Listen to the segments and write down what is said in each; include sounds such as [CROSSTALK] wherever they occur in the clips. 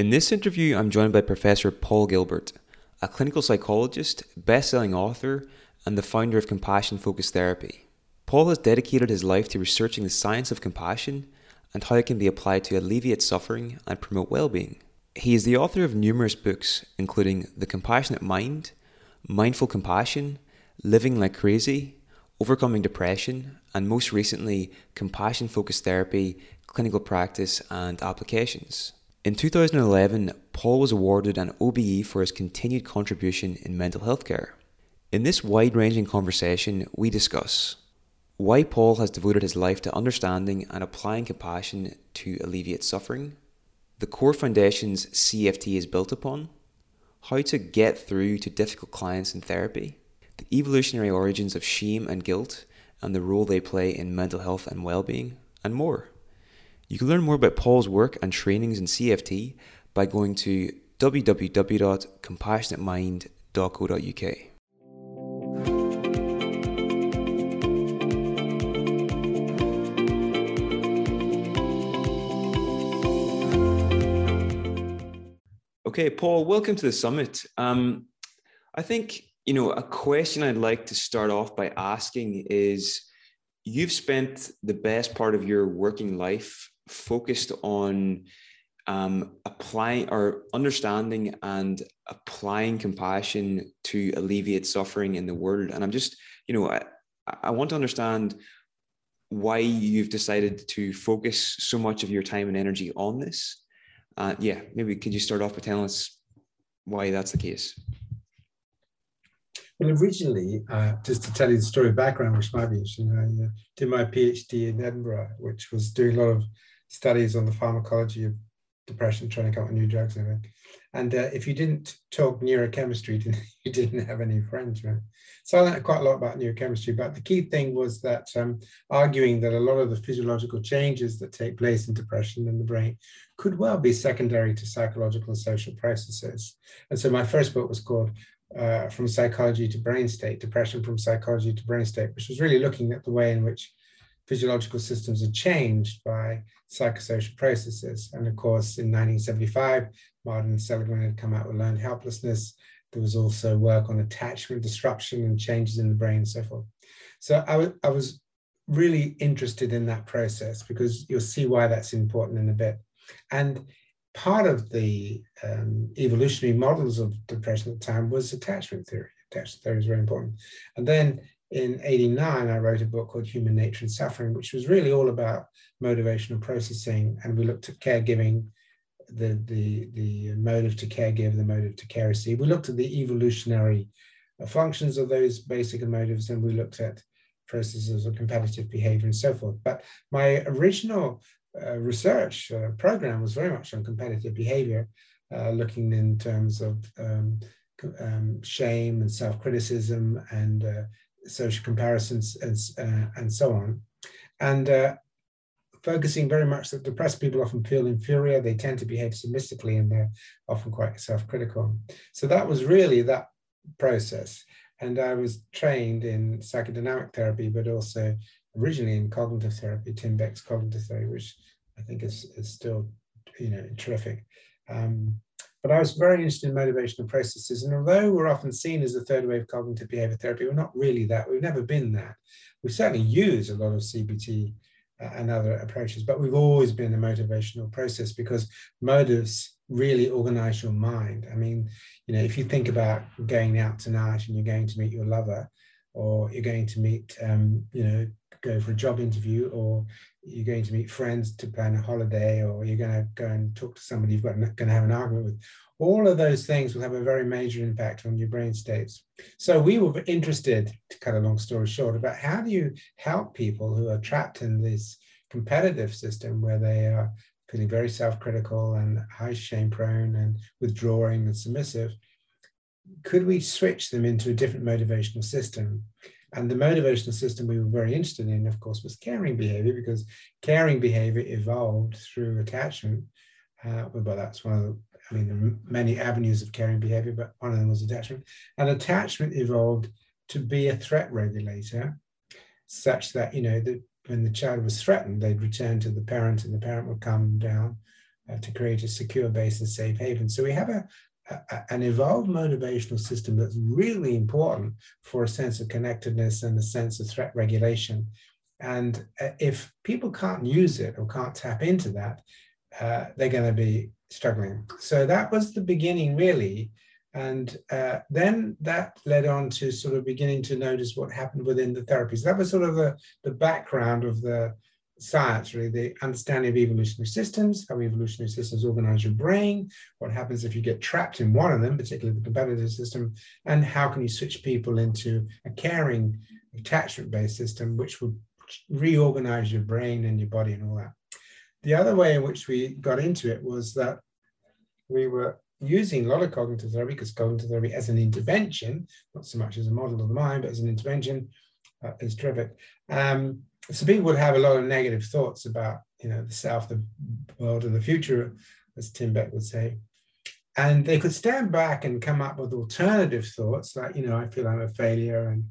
In this interview, I'm joined by Professor Paul Gilbert, a clinical psychologist, best selling author, and the founder of Compassion Focused Therapy. Paul has dedicated his life to researching the science of compassion and how it can be applied to alleviate suffering and promote well being. He is the author of numerous books, including The Compassionate Mind, Mindful Compassion, Living Like Crazy, Overcoming Depression, and most recently, Compassion Focused Therapy, Clinical Practice and Applications. In 2011, Paul was awarded an OBE for his continued contribution in mental health care. In this wide ranging conversation, we discuss why Paul has devoted his life to understanding and applying compassion to alleviate suffering, the core foundations CFT is built upon, how to get through to difficult clients in therapy, the evolutionary origins of shame and guilt, and the role they play in mental health and well being, and more. You can learn more about Paul's work and trainings in CFT by going to www.compassionatemind.co.uk. Okay, Paul, welcome to the summit. Um, I think, you know, a question I'd like to start off by asking is you've spent the best part of your working life focused on um, applying or understanding and applying compassion to alleviate suffering in the world. And I'm just, you know, I, I want to understand why you've decided to focus so much of your time and energy on this. Uh, yeah, maybe could you start off by telling us why that's the case? Well, originally, uh, just to tell you the story background, which might be interesting, I uh, did my PhD in Edinburgh, which was doing a lot of studies on the pharmacology of depression, trying to come up with new drugs and everything. And uh, if you didn't talk neurochemistry, [LAUGHS] you didn't have any friends, right? So I learned quite a lot about neurochemistry, but the key thing was that um, arguing that a lot of the physiological changes that take place in depression in the brain could well be secondary to psychological and social processes. And so my first book was called uh, From Psychology to Brain State, Depression from Psychology to Brain State, which was really looking at the way in which physiological systems are changed by psychosocial processes. And of course, in 1975, Martin Seligman had come out with learned helplessness. There was also work on attachment disruption and changes in the brain and so forth. So I, I was really interested in that process because you'll see why that's important in a bit. And part of the um, evolutionary models of depression at the time was attachment theory. Attachment theory is very important. And then in 89, I wrote a book called Human Nature and Suffering, which was really all about motivational processing. And we looked at caregiving, the, the, the motive to caregive, the motive to care receive. We looked at the evolutionary functions of those basic motives, and we looked at processes of competitive behavior and so forth. But my original uh, research uh, program was very much on competitive behavior, uh, looking in terms of um, um, shame and self-criticism and uh, social comparisons and, uh, and so on. And uh, focusing very much that depressed people often feel inferior, they tend to behave submissively, and they're often quite self critical. So that was really that process. And I was trained in psychodynamic therapy, but also originally in cognitive therapy, Tim Beck's cognitive therapy, which I think is, is still you know terrific. Um, but I was very interested in motivational processes. And although we're often seen as a third wave cognitive behavior therapy, we're not really that. We've never been that. We certainly use a lot of CBT uh, and other approaches, but we've always been a motivational process because motives really organize your mind. I mean, you know, if you think about going out tonight and you're going to meet your lover, or you're going to meet, um, you know, go for a job interview, or you're going to meet friends to plan a holiday, or you're going to go and talk to somebody you've got going to have an argument with. All of those things will have a very major impact on your brain states. So we were interested, to cut a long story short, about how do you help people who are trapped in this competitive system where they are feeling very self-critical and high shame prone and withdrawing and submissive could we switch them into a different motivational system and the motivational system we were very interested in, of course, was caring behavior because caring behavior evolved through attachment. Uh, well, that's one of the, I mean, there are many avenues of caring behavior, but one of them was attachment. And attachment evolved to be a threat regulator, such that, you know, that when the child was threatened, they'd return to the parent and the parent would come down. uh, to create a secure base and safe haven. So we have a, a, an evolved motivational system that's really important for a sense of connectedness and a sense of threat regulation. And uh, if people can't use it or can't tap into that, uh, they're going to be struggling. So that was the beginning, really. And uh, then that led on to sort of beginning to notice what happened within the therapies. That was sort of the, the background of the science, really, the understanding of evolutionary systems, how evolutionary systems organize your brain, what happens if you get trapped in one of them, particularly the competitive system, and how can you switch people into a caring, attachment-based system, which would reorganize your brain and your body and all that. The other way in which we got into it was that we were using a lot of cognitive therapy because cognitive therapy as an intervention, not so much as a model of the mind, but as an intervention uh, is terrific. Um, so people would have a lot of negative thoughts about, you know, the self, the world, and the future, as Tim Beck would say. And they could stand back and come up with alternative thoughts, like, you know, I feel I'm a failure and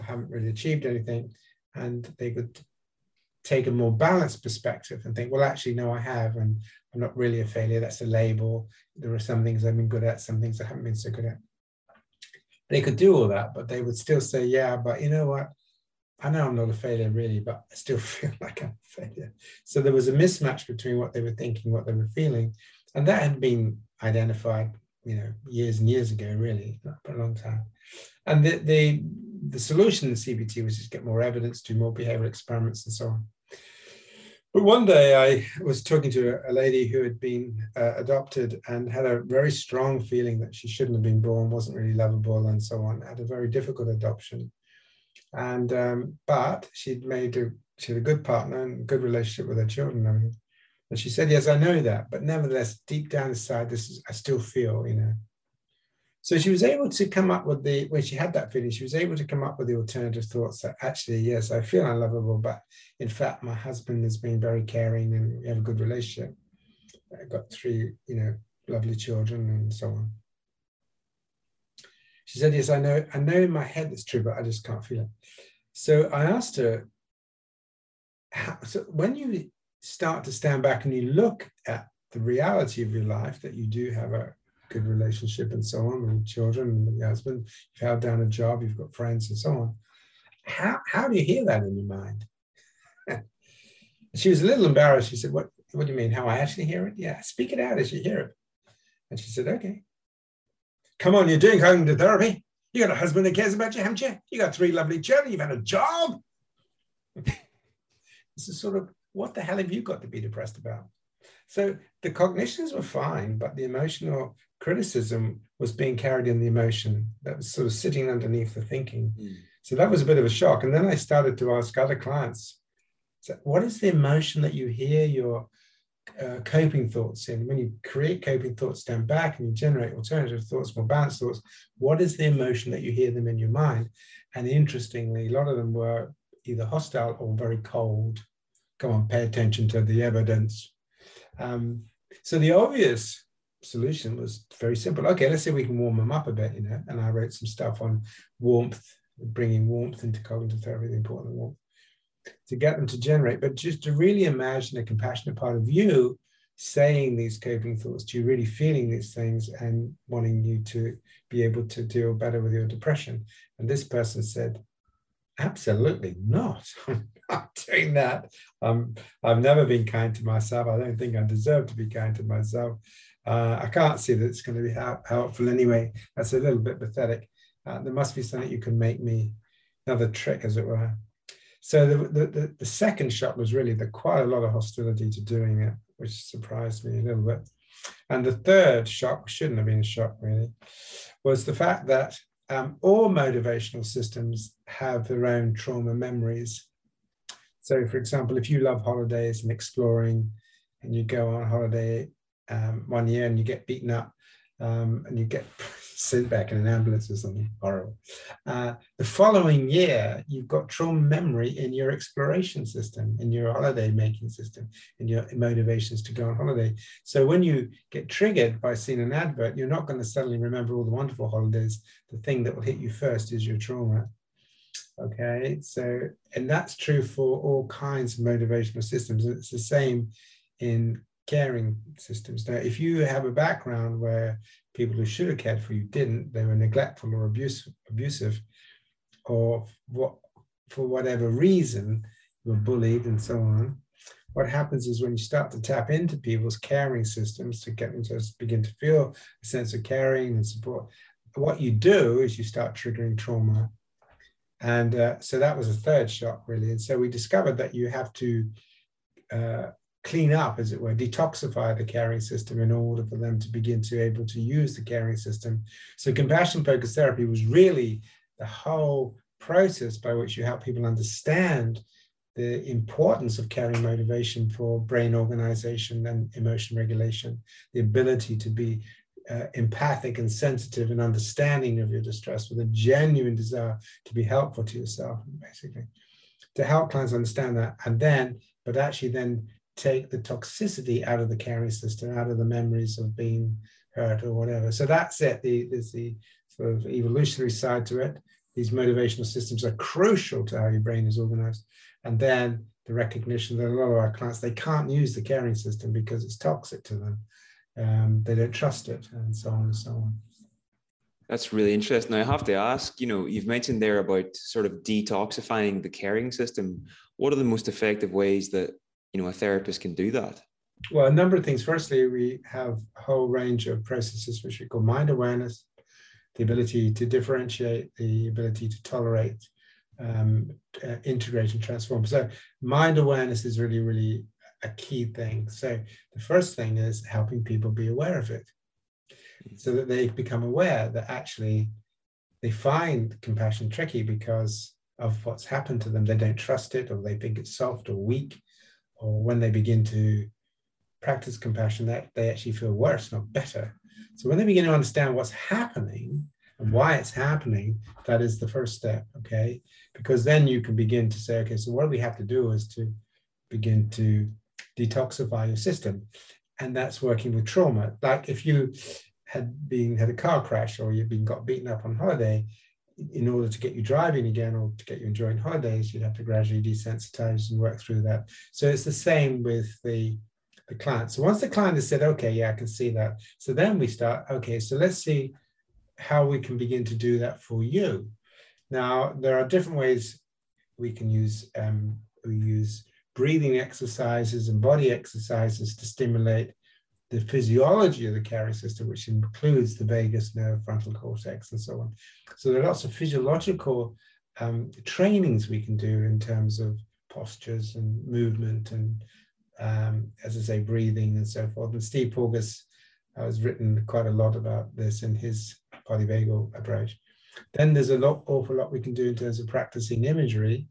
I haven't really achieved anything. And they could take a more balanced perspective and think, well, actually, no, I have, and I'm not really a failure. That's a label. There are some things I've been good at, some things I haven't been so good at. They could do all that, but they would still say, yeah, but you know what? I know I'm not a failure really, but I still [LAUGHS] feel like I'm a failure. So there was a mismatch between what they were thinking, what they were feeling. And that had been identified, you know, years and years ago, really, for a long time. And the, the, the solution in CBT was just get more evidence, do more behavioral experiments and so on. But one day I was talking to a lady who had been uh, adopted and had a very strong feeling that she shouldn't have been born, wasn't really lovable, and so on, had a very difficult adoption. And um, but she'd made a she had a good partner and good relationship with her children. I mean, and she said, "Yes, I know that, but nevertheless, deep down inside, this is I still feel, you know." So she was able to come up with the when she had that feeling, she was able to come up with the alternative thoughts that actually, yes, I feel unlovable, but in fact, my husband has been very caring and we have a good relationship. I got three, you know, lovely children and so on. She said, Yes, I know, I know in my head it's true, but I just can't feel it. So I asked her, how, so when you start to stand back and you look at the reality of your life, that you do have a good relationship and so on with children and your husband, you've held down a job, you've got friends and so on. How, how do you hear that in your mind? [LAUGHS] she was a little embarrassed. She said, what, what do you mean? How I actually hear it? Yeah, speak it out as you hear it. And she said, Okay. Come on, you're doing cognitive therapy. You got a husband that cares about you, haven't you? You got three lovely children. You've had a job. [LAUGHS] this is sort of what the hell have you got to be depressed about? So the cognitions were fine, but the emotional criticism was being carried in the emotion that was sort of sitting underneath the thinking. Mm. So that was a bit of a shock. And then I started to ask other clients, so what is the emotion that you hear your uh, coping thoughts in. When you create coping thoughts, stand back and you generate alternative thoughts, more balanced thoughts, what is the emotion that you hear them in your mind? And interestingly, a lot of them were either hostile or very cold. Come on, pay attention to the evidence. Um, so the obvious solution was very simple. Okay, let's see if we can warm them up a bit, you know. And I wrote some stuff on warmth, bringing warmth into cognitive therapy, the importance of warmth to get them to generate, but just to really imagine a compassionate part of you saying these coping thoughts to you, really feeling these things and wanting you to be able to deal better with your depression. And this person said, Absolutely not. [LAUGHS] I'm not doing that. Um, I've never been kind to myself. I don't think I deserve to be kind to myself. Uh, I can't see that it's going to be helpful anyway. That's a little bit pathetic. Uh, there must be something you can make me another trick, as it were. So the, the, the, second shock was really the quite a lot of hostility to doing it, which surprised me a little bit. And the third shock, shouldn't have been a shock really, was the fact that um, all motivational systems have their own trauma memories. So, for example, if you love holidays and exploring, and you go on holiday um, one year and you get beaten up, um, and you get sent back in an ambulance or something horrible. Uh, the following year, you've got trauma memory in your exploration system, in your holiday making system, in your motivations to go on holiday. So when you get triggered by seeing an advert, you're not going to suddenly remember all the wonderful holidays. The thing that will hit you first is your trauma. Okay, so, and that's true for all kinds of motivational systems. It's the same in caring systems. Now, if you have a background where people who should have cared for you didn't, they were neglectful or abuse, abusive, or what, for whatever reason, you were bullied and so on. What happens is when you start to tap into people's caring systems to get them to begin to feel a sense of caring and support, what you do is you start triggering trauma. And uh, so that was a third shock, really. And so we discovered that you have to uh, clean up, as it were, detoxify the caring system in order for them to begin to able to use the caring system. So compassion focused therapy was really the whole process by which you help people understand the importance of caring motivation for brain organization and emotion regulation, the ability to be uh, empathic and sensitive and understanding of your distress with a genuine desire to be helpful to yourself, basically, to help clients understand that. And then, but actually then take the toxicity out of the caring system, out of the memories of being hurt or whatever. So that's it. The, there's the sort of evolutionary side to it. These motivational systems are crucial to how your brain is organized. And then the recognition that a lot of our clients, they can't use the caring system because it's toxic to them. Um, they don't trust it and so on and so on. That's really interesting. I have to ask, you know, you've mentioned there about sort of detoxifying the caring system. What are the most effective ways that you know a therapist can do that? Well, a number of things. Firstly, we have a whole range of processes which we call mind awareness, the ability to differentiate, the ability to tolerate, um, uh, integrate and transform. So mind awareness is really, really a key thing. So the first thing is helping people be aware of it so that they become aware that actually they find compassion tricky because of what's happened to them. They don't trust it or they think it's soft or weak or when they begin to practice compassion, that they actually feel worse, not better. So when they begin to understand what's happening and why it's happening, that is the first step. Okay, because then you can begin to say, okay, so what we have to do is to begin to detoxify your system, and that's working with trauma. Like if you had been had a car crash or you've been got beaten up on holiday, in order to get you driving again or to get you enjoying holidays, you'd have to gradually desensitize and work through that. So it's the same with the, the client. So once the client has said, okay, yeah, I can see that. So then we start, okay, so let's see how we can begin to do that for you. Now, there are different ways we can use, um, we use breathing exercises and body exercises to stimulate the physiology of the carry system, which includes the vagus nerve, frontal cortex, and so on. So there are lots of physiological um, trainings we can do in terms of postures and movement and, um, as I say, breathing and so forth. And Steve Porges has written quite a lot about this in his polyvagal approach. Then there's a lot, awful lot we can do in terms of practicing imagery.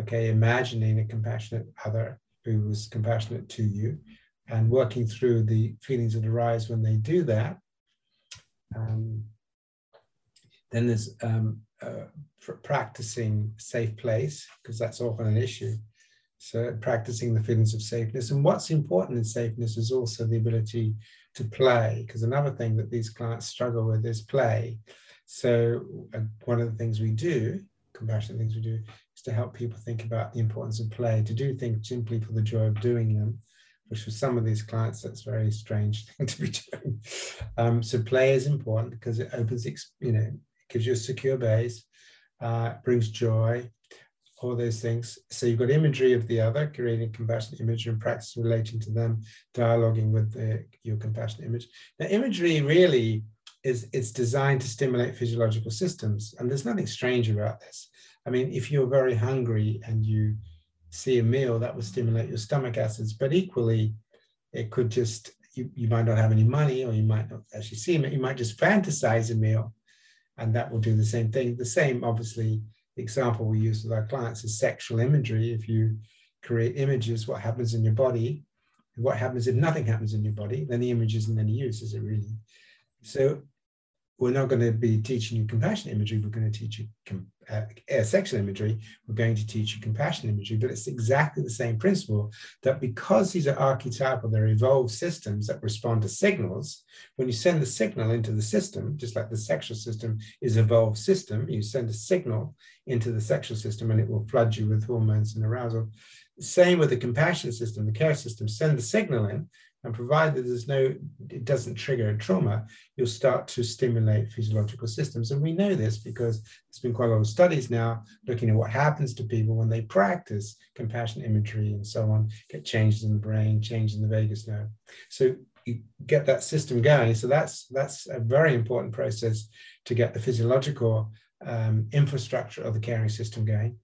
Okay, imagining a compassionate other who was compassionate to you and working through the feelings that arise when they do that. Um, then there's um, uh, practicing safe place, because that's often an issue. So practicing the feelings of safeness. And what's important in safeness is also the ability to play, because another thing that these clients struggle with is play. So uh, one of the things we do, compassionate things we do, is to help people think about the importance of play, to do things simply for the joy of doing them, which for some of these clients, that's a very strange [LAUGHS] thing to be doing. Um, so play is important because it opens, you know, gives you a secure base, uh, brings joy, all those things. So you've got imagery of the other, creating compassionate imagery and practice relating to them, dialoguing with the, your compassionate image. Now, imagery really is it's designed to stimulate physiological systems, and there's nothing strange about this. I mean, if you're very hungry and you see a meal that will stimulate your stomach acids, but equally, it could just you, you might not have any money, or you might not actually see it. You might just fantasize a meal, and that will do the same thing. The same, obviously, example we use with our clients is sexual imagery. If you create images, what happens in your body, what happens if nothing happens in your body, then the image isn't any use, is it really? So we're not going to be teaching you compassion imagery. We're going to teach you uh, uh, sexual imagery. We're going to teach you compassion imagery, but it's exactly the same principle that because these are archetypal, they're evolved systems that respond to signals. When you send the signal into the system, just like the sexual system is evolved system, you send a signal into the sexual system and it will flood you with hormones and arousal. Same with the compassion system, the care system, send the signal in, And provided there's no, it doesn't trigger a trauma, you'll start to stimulate physiological systems. And we know this because there's been quite a lot of studies now looking at what happens to people when they practice compassion imagery and so on, get changes in the brain, change in the vagus nerve. So you get that system going. So that's that's a very important process to get the physiological um, infrastructure of the caring system going.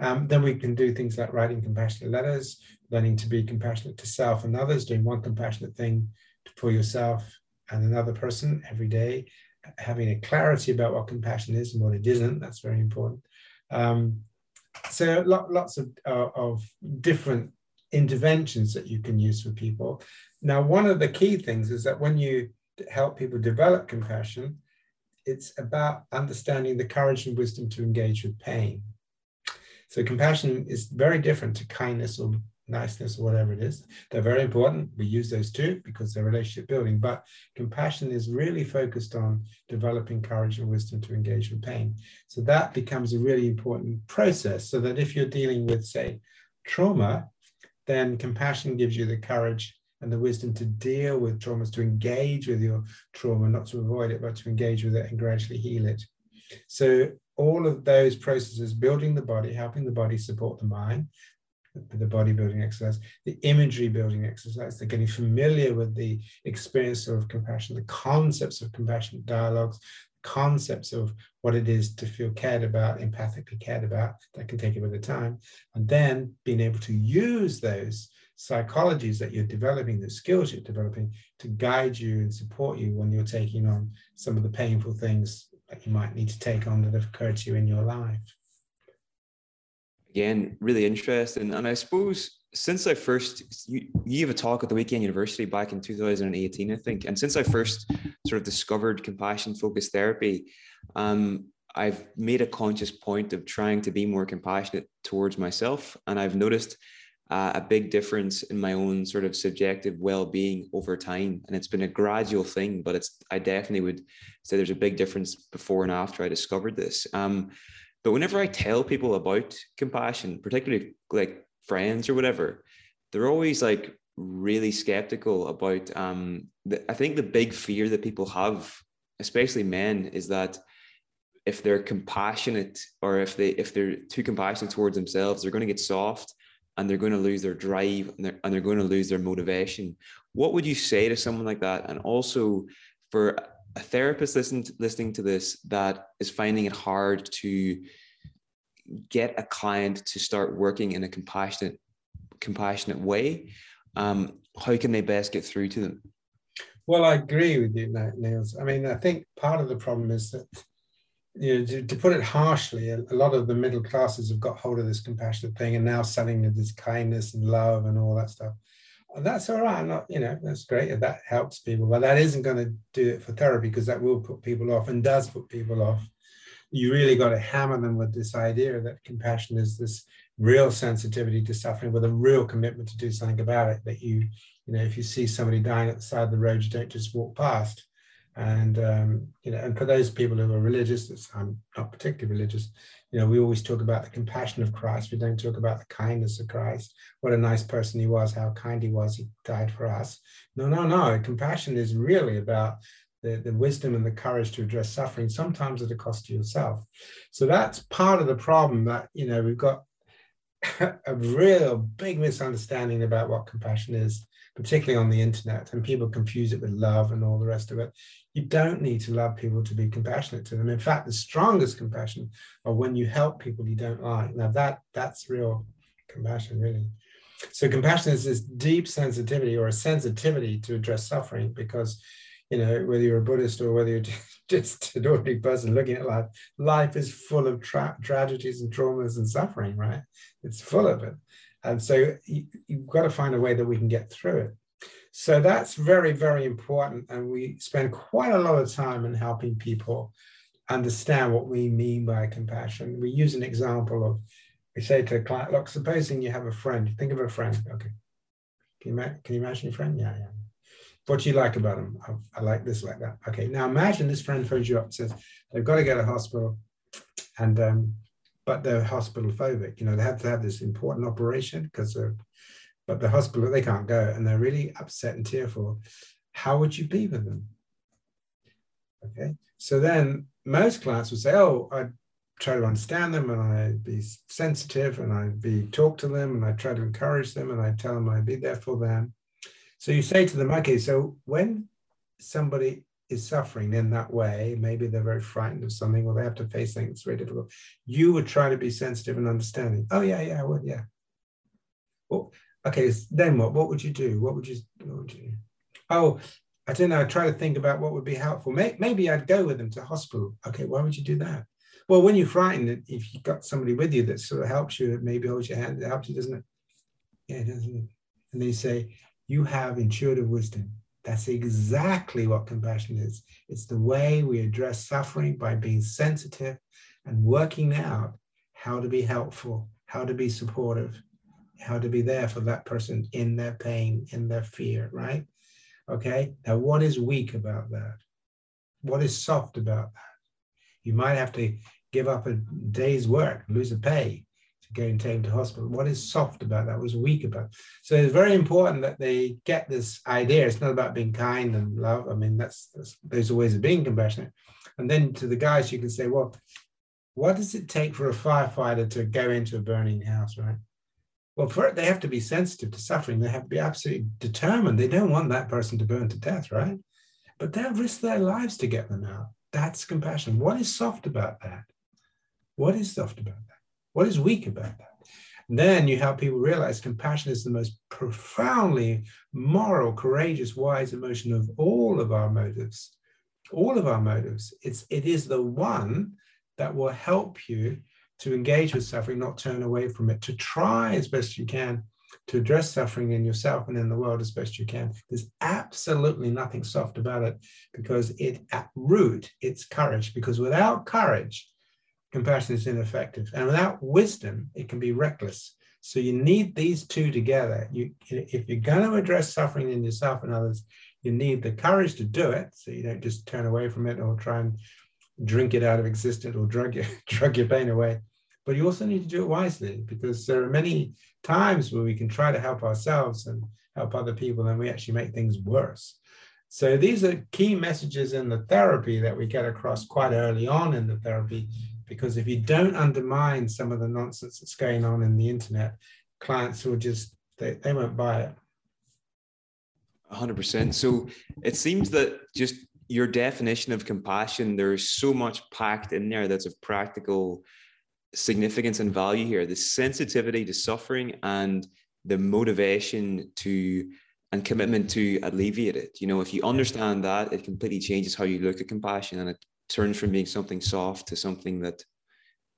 Um, then we can do things like writing compassionate letters, learning to be compassionate to self and others, doing one compassionate thing for yourself and another person every day, having a clarity about what compassion is and what it isn't. That's very important. Um, so lots of, uh, of different interventions that you can use for people. Now, one of the key things is that when you help people develop compassion, it's about understanding the courage and wisdom to engage with pain. So compassion is very different to kindness or niceness or whatever it is. They're very important. We use those too because they're relationship building. But compassion is really focused on developing courage and wisdom to engage with pain. So that becomes a really important process. So that if you're dealing with, say, trauma, then compassion gives you the courage and the wisdom to deal with traumas, to engage with your trauma, not to avoid it, but to engage with it and gradually heal it. So all of those processes, building the body, helping the body support the mind, the body building exercise, the imagery building exercise, they're getting familiar with the experience of compassion, the concepts of compassionate dialogues, concepts of what it is to feel cared about, empathically cared about, that can take a bit of time, and then being able to use those psychologies that you're developing, the skills you're developing to guide you and support you when you're taking on some of the painful things that you might need to take on that have occurred to you in your life. Again, really interesting. And I suppose since I first, you, gave a talk at the Weekend University back in 2018, I think. And since I first sort of discovered compassion focused therapy, um, I've made a conscious point of trying to be more compassionate towards myself. And I've noticed uh, a big difference in my own sort of subjective well-being over time and it's been a gradual thing but it's i definitely would say there's a big difference before and after i discovered this um, but whenever i tell people about compassion particularly like friends or whatever they're always like really skeptical about um, the, i think the big fear that people have especially men is that if they're compassionate or if they if they're too compassionate towards themselves they're going to get soft and they're going to lose their drive and they're, and they're going to lose their motivation. What would you say to someone like that? And also for a therapist listening to, listening to this that is finding it hard to get a client to start working in a compassionate compassionate way um, how can they best get through to them well i agree with you niels i mean i think part of the problem is that you know, to, to, put it harshly, a, a, lot of the middle classes have got hold of this compassionate thing and now selling it as kindness and love and all that stuff. And that's all right. I'm not, you know, that's great if that helps people, but that isn't going to do it for therapy because that will put people off and does put people off. You really got to hammer them with this idea that compassion is this real sensitivity to suffering with a real commitment to do something about it. That you, you know, if you see somebody dying at the side of the road, you don't just walk past and um, you know, and for those people who are religious, I'm not particularly religious. You know, we always talk about the compassion of Christ. We don't talk about the kindness of Christ. What a nice person he was, how kind he was. He died for us. No, no, no. Compassion is really about the, the wisdom and the courage to address suffering, sometimes at a cost to yourself. So that's part of the problem that, you know, we've got [LAUGHS] a real big misunderstanding about what compassion is particularly on the internet, and people confuse it with love and all the rest of it. You don't need to love people to be compassionate to them. In fact, the strongest compassion are when you help people you don't like. Now that that's real compassion, really. So compassion is this deep sensitivity or a sensitivity to address suffering because you know, whether you're a Buddhist or whether you're [LAUGHS] just an ordinary person looking at life, life is full of tra- tragedies and traumas and suffering, right? It's full of it. And so you, you've got to find a way that we can get through it. So that's very, very important. And we spend quite a lot of time in helping people understand what we mean by compassion. We use an example of, we say to a client, look, supposing you have a friend, think of a friend. Okay. Can you, can you imagine your friend? Yeah, yeah. What do you like about them? I, I like this, like that. Okay. Now imagine this friend phones you up and says, they've got to go to hospital and um, but they're hospital phobic. You know, they have to have this important operation because they're but the hospital, they can't go and they're really upset and tearful. How would you be with them? Okay. So then most clients would say, Oh, I'd try to understand them and I'd be sensitive and I'd be talk to them and I'd try to encourage them and I'd tell them I'd be there for them. So you say to them, okay, so when somebody is suffering in that way, maybe they're very frightened of something or they have to face that's very difficult, you would try to be sensitive and understanding. Oh, yeah, yeah, I would, yeah. Well, okay, then what? What would you do? What would you, what would you do? Oh, I don't know. I try to think about what would be helpful. Maybe I'd go with them to hospital. Okay, why would you do that? Well, when you're frightened, if you've got somebody with you that sort of helps you, it maybe holds your hand, it helps you, doesn't it? Yeah, it doesn't. And they say, you have intuitive wisdom. That's exactly what compassion is. It's the way we address suffering by being sensitive and working out how to be helpful, how to be supportive, how to be there for that person in their pain, in their fear, right? Okay. Now, what is weak about that? What is soft about that? You might have to give up a day's work, lose a pay to go and take them to hospital. What is soft about that? What is weak about? So it's very important that they get this idea. It's not about being kind and love. I mean, that's, that's there's ways of being compassionate. And then to the guys, you can say, well, what does it take for a firefighter to go into a burning house, right? Well, for it, they have to be sensitive to suffering. They have to be absolutely determined. They don't want that person to burn to death, right? But they'll risk their lives to get them out. That's compassion. What is soft about that? What is soft about that? What is weak about that? Then you help people realize compassion is the most profoundly moral, courageous, wise emotion of all of our motives. All of our motives. It's it is the one that will help you to engage with suffering, not turn away from it, to try as best you can to address suffering in yourself and in the world as best you can. There's absolutely nothing soft about it because it at root it's courage. Because without courage, compassion is ineffective, and without wisdom, it can be reckless. So you need these two together. You, if you're going to address suffering in yourself and others, you need the courage to do it, so you don't just turn away from it or try and drink it out of existence or drug your, [LAUGHS] drug your pain away. But you also need to do it wisely because there are many times where we can try to help ourselves and help other people and we actually make things worse. So these are key messages in the therapy that we get across quite early on in the therapy because if you don't undermine some of the nonsense that's going on in the internet, clients will just they, they won't buy it. 100%. So it seems that just your definition of compassion, there's so much packed in there that's of practical significance and value here the sensitivity to suffering and the motivation to and commitment to alleviate it. You know, if you understand that, it completely changes how you look at compassion and it turns from being something soft to something that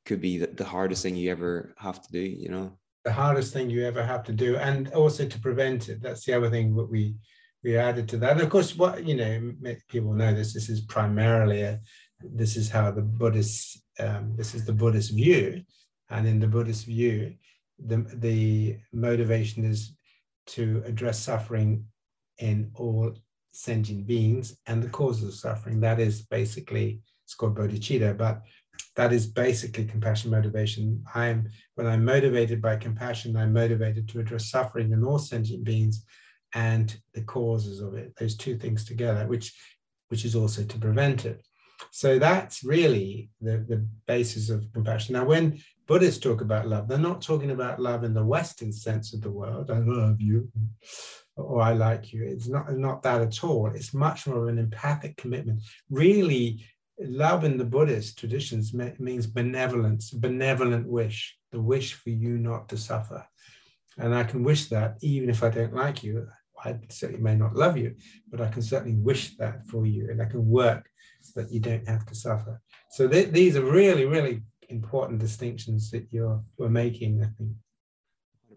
could be the, the hardest thing you ever have to do, you know. The hardest thing you ever have to do, and also to prevent it. That's the other thing that we we added to that. And of course, what you know, people know this. This is primarily a. This is how the Buddhists. Um, this is the Buddhist view, and in the Buddhist view, the the motivation is to address suffering in all sentient beings and the causes of suffering. That is basically it's called bodhicitta, but that is basically compassion motivation. I'm when I'm motivated by compassion, I'm motivated to address suffering in all sentient beings and the causes of it. Those two things together, which which is also to prevent it. So that's really the, the basis of compassion. Now, when Buddhists talk about love, they're not talking about love in the Western sense of the world. I love you or I like you. It's not, not that at all. It's much more of an empathic commitment. Really, love in the Buddhist traditions means benevolence, benevolent wish, the wish for you not to suffer. And I can wish that even if I don't like you. I certainly may not love you, but I can certainly wish that for you and I can work that you don't have to suffer. So th- these are really, really important distinctions that you're, you're making, I think.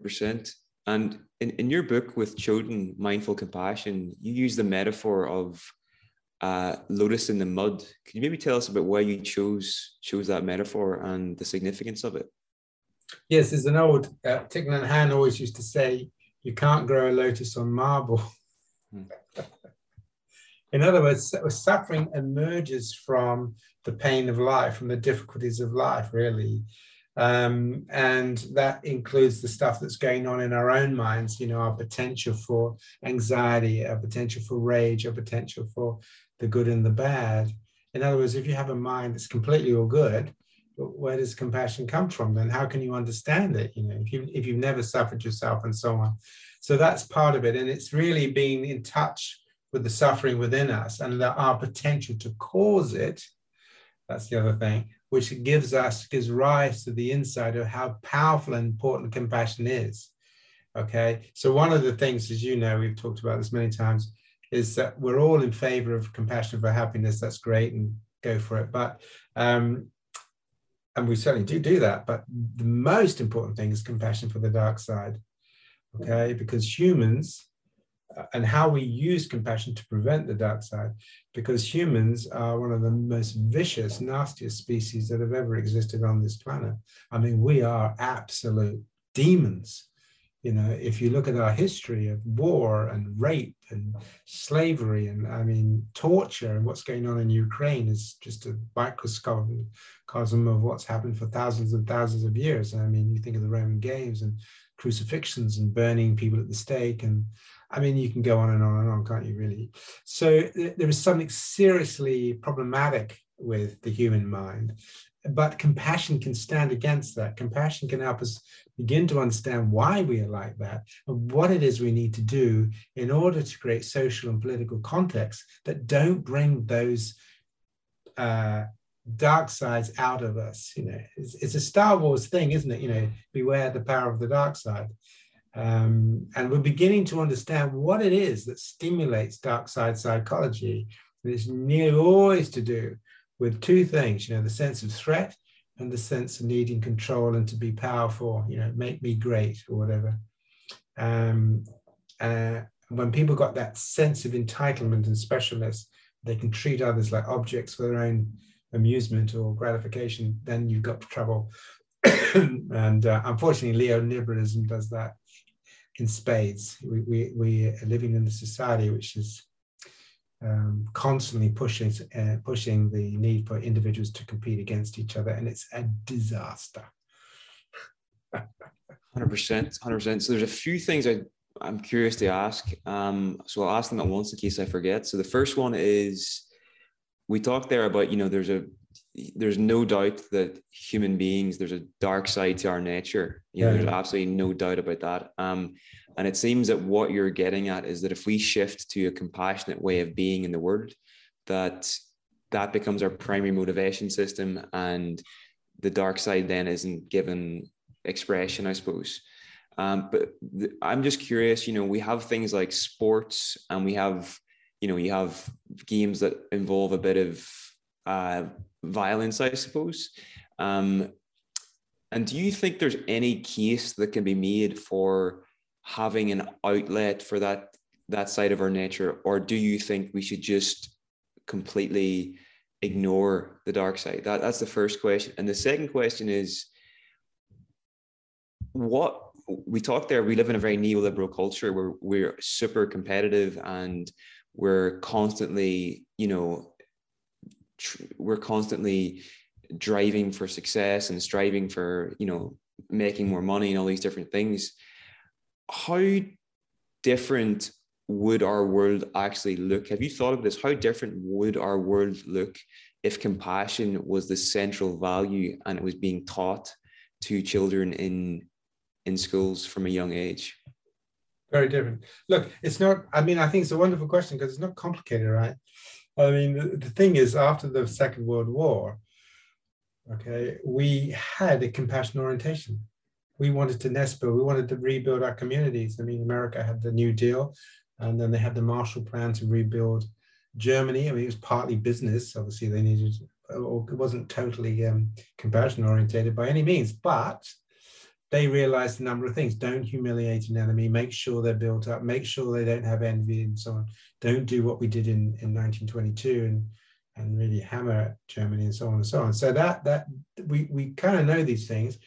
100%. And in, in your book with Choden, Mindful Compassion, you use the metaphor of uh, lotus in the mud. Can you maybe tell us about why you chose chose that metaphor and the significance of it? Yes, there's an old uh, Thich Nhat Hanh always used to say, "You can't grow a lotus on marble." Hmm. In other words, suffering emerges from the pain of life, from the difficulties of life, really. Um, and that includes the stuff that's going on in our own minds, you know, our potential for anxiety, our potential for rage, our potential for the good and the bad. In other words, if you have a mind that's completely all good, where does compassion come from? Then how can you understand it? You know, if you if you've never suffered yourself and so on. So that's part of it, and it's really being in touch with the suffering within us and our potential to cause it. That's the other thing, which gives us gives rise to the insight of how powerful and important compassion is. Okay, so one of the things, as you know, we've talked about this many times, is that we're all in favor of compassion for happiness. That's great, and go for it. But um, and we certainly do do that. But the most important thing is compassion for the dark side. Okay, because humans and how we use compassion to prevent the dark side, because humans are one of the most vicious, nastiest species that have ever existed on this planet. I mean, we are absolute demons you know, if you look at our history of war and rape and slavery and I mean torture and what's going on in Ukraine is just a microcosm of what's happened for thousands and thousands of years. I mean, you think of the Roman games and crucifixions and burning people at the stake and I mean, you can go on and on and on, can't you, really? So there is something seriously problematic with the human mind but compassion can stand against that. Compassion can help us begin to understand why we are like that and what it is we need to do in order to create social and political contexts that don't bring those uh, dark sides out of us. You know, it's, it's, a Star Wars thing, isn't it? You know, beware the power of the dark side. Um, and we're beginning to understand what it is that stimulates dark side psychology. it's nearly always to do with two things, you know, the sense of threat and the sense of needing control and to be powerful, you know, make me great or whatever. Um, uh, when people got that sense of entitlement and specialness, they can treat others like objects for their own amusement or gratification, then you've got trouble. [COUGHS] and uh, unfortunately, neoliberalism does that in spades. We, we, we are living in a society which is um, constantly pushing uh, pushing the need for individuals to compete against each other, and it's a disaster. Hundred percent, hundred percent. So there's a few things I I'm curious to ask. Um, so I'll ask them at once in case I forget. So the first one is, we talked there about you know there's a there's no doubt that human beings there's a dark side to our nature. You know, yeah. there's absolutely no doubt about that. Um, and it seems that what you're getting at is that if we shift to a compassionate way of being in the world, that that becomes our primary motivation system, and the dark side then isn't given expression, I suppose. Um, but th- I'm just curious. You know, we have things like sports, and we have, you know, you have games that involve a bit of uh, violence, I suppose. Um, and do you think there's any case that can be made for having an outlet for that that side of our nature? Or do you think we should just completely ignore the dark side? That that's the first question. And the second question is what we talked there we live in a very neoliberal culture where we're super competitive and we're constantly you know tr- we're constantly driving for success and striving for you know making more money and all these different things how different would our world actually look? Have you thought of this? How different would our world look if compassion was the central value and it was being taught to children in in schools from a young age? Very different. Look, it's not. I mean, I think it's a wonderful question because it's not complicated, right? I mean, the, thing is, after the Second World War, okay, we had a compassion orientation we wanted to build. We wanted to rebuild our communities. I mean, America had the New Deal, and then they had the Marshall Plan to rebuild Germany. I mean, it was partly business. Obviously, they needed, or it wasn't totally um, compassion orientated by any means, but they realized a number of things. Don't humiliate an enemy. Make sure they're built up. Make sure they don't have envy and so on. Don't do what we did in, in 1922 and and really hammer Germany and so on and so on. So that that we we kind of know these things.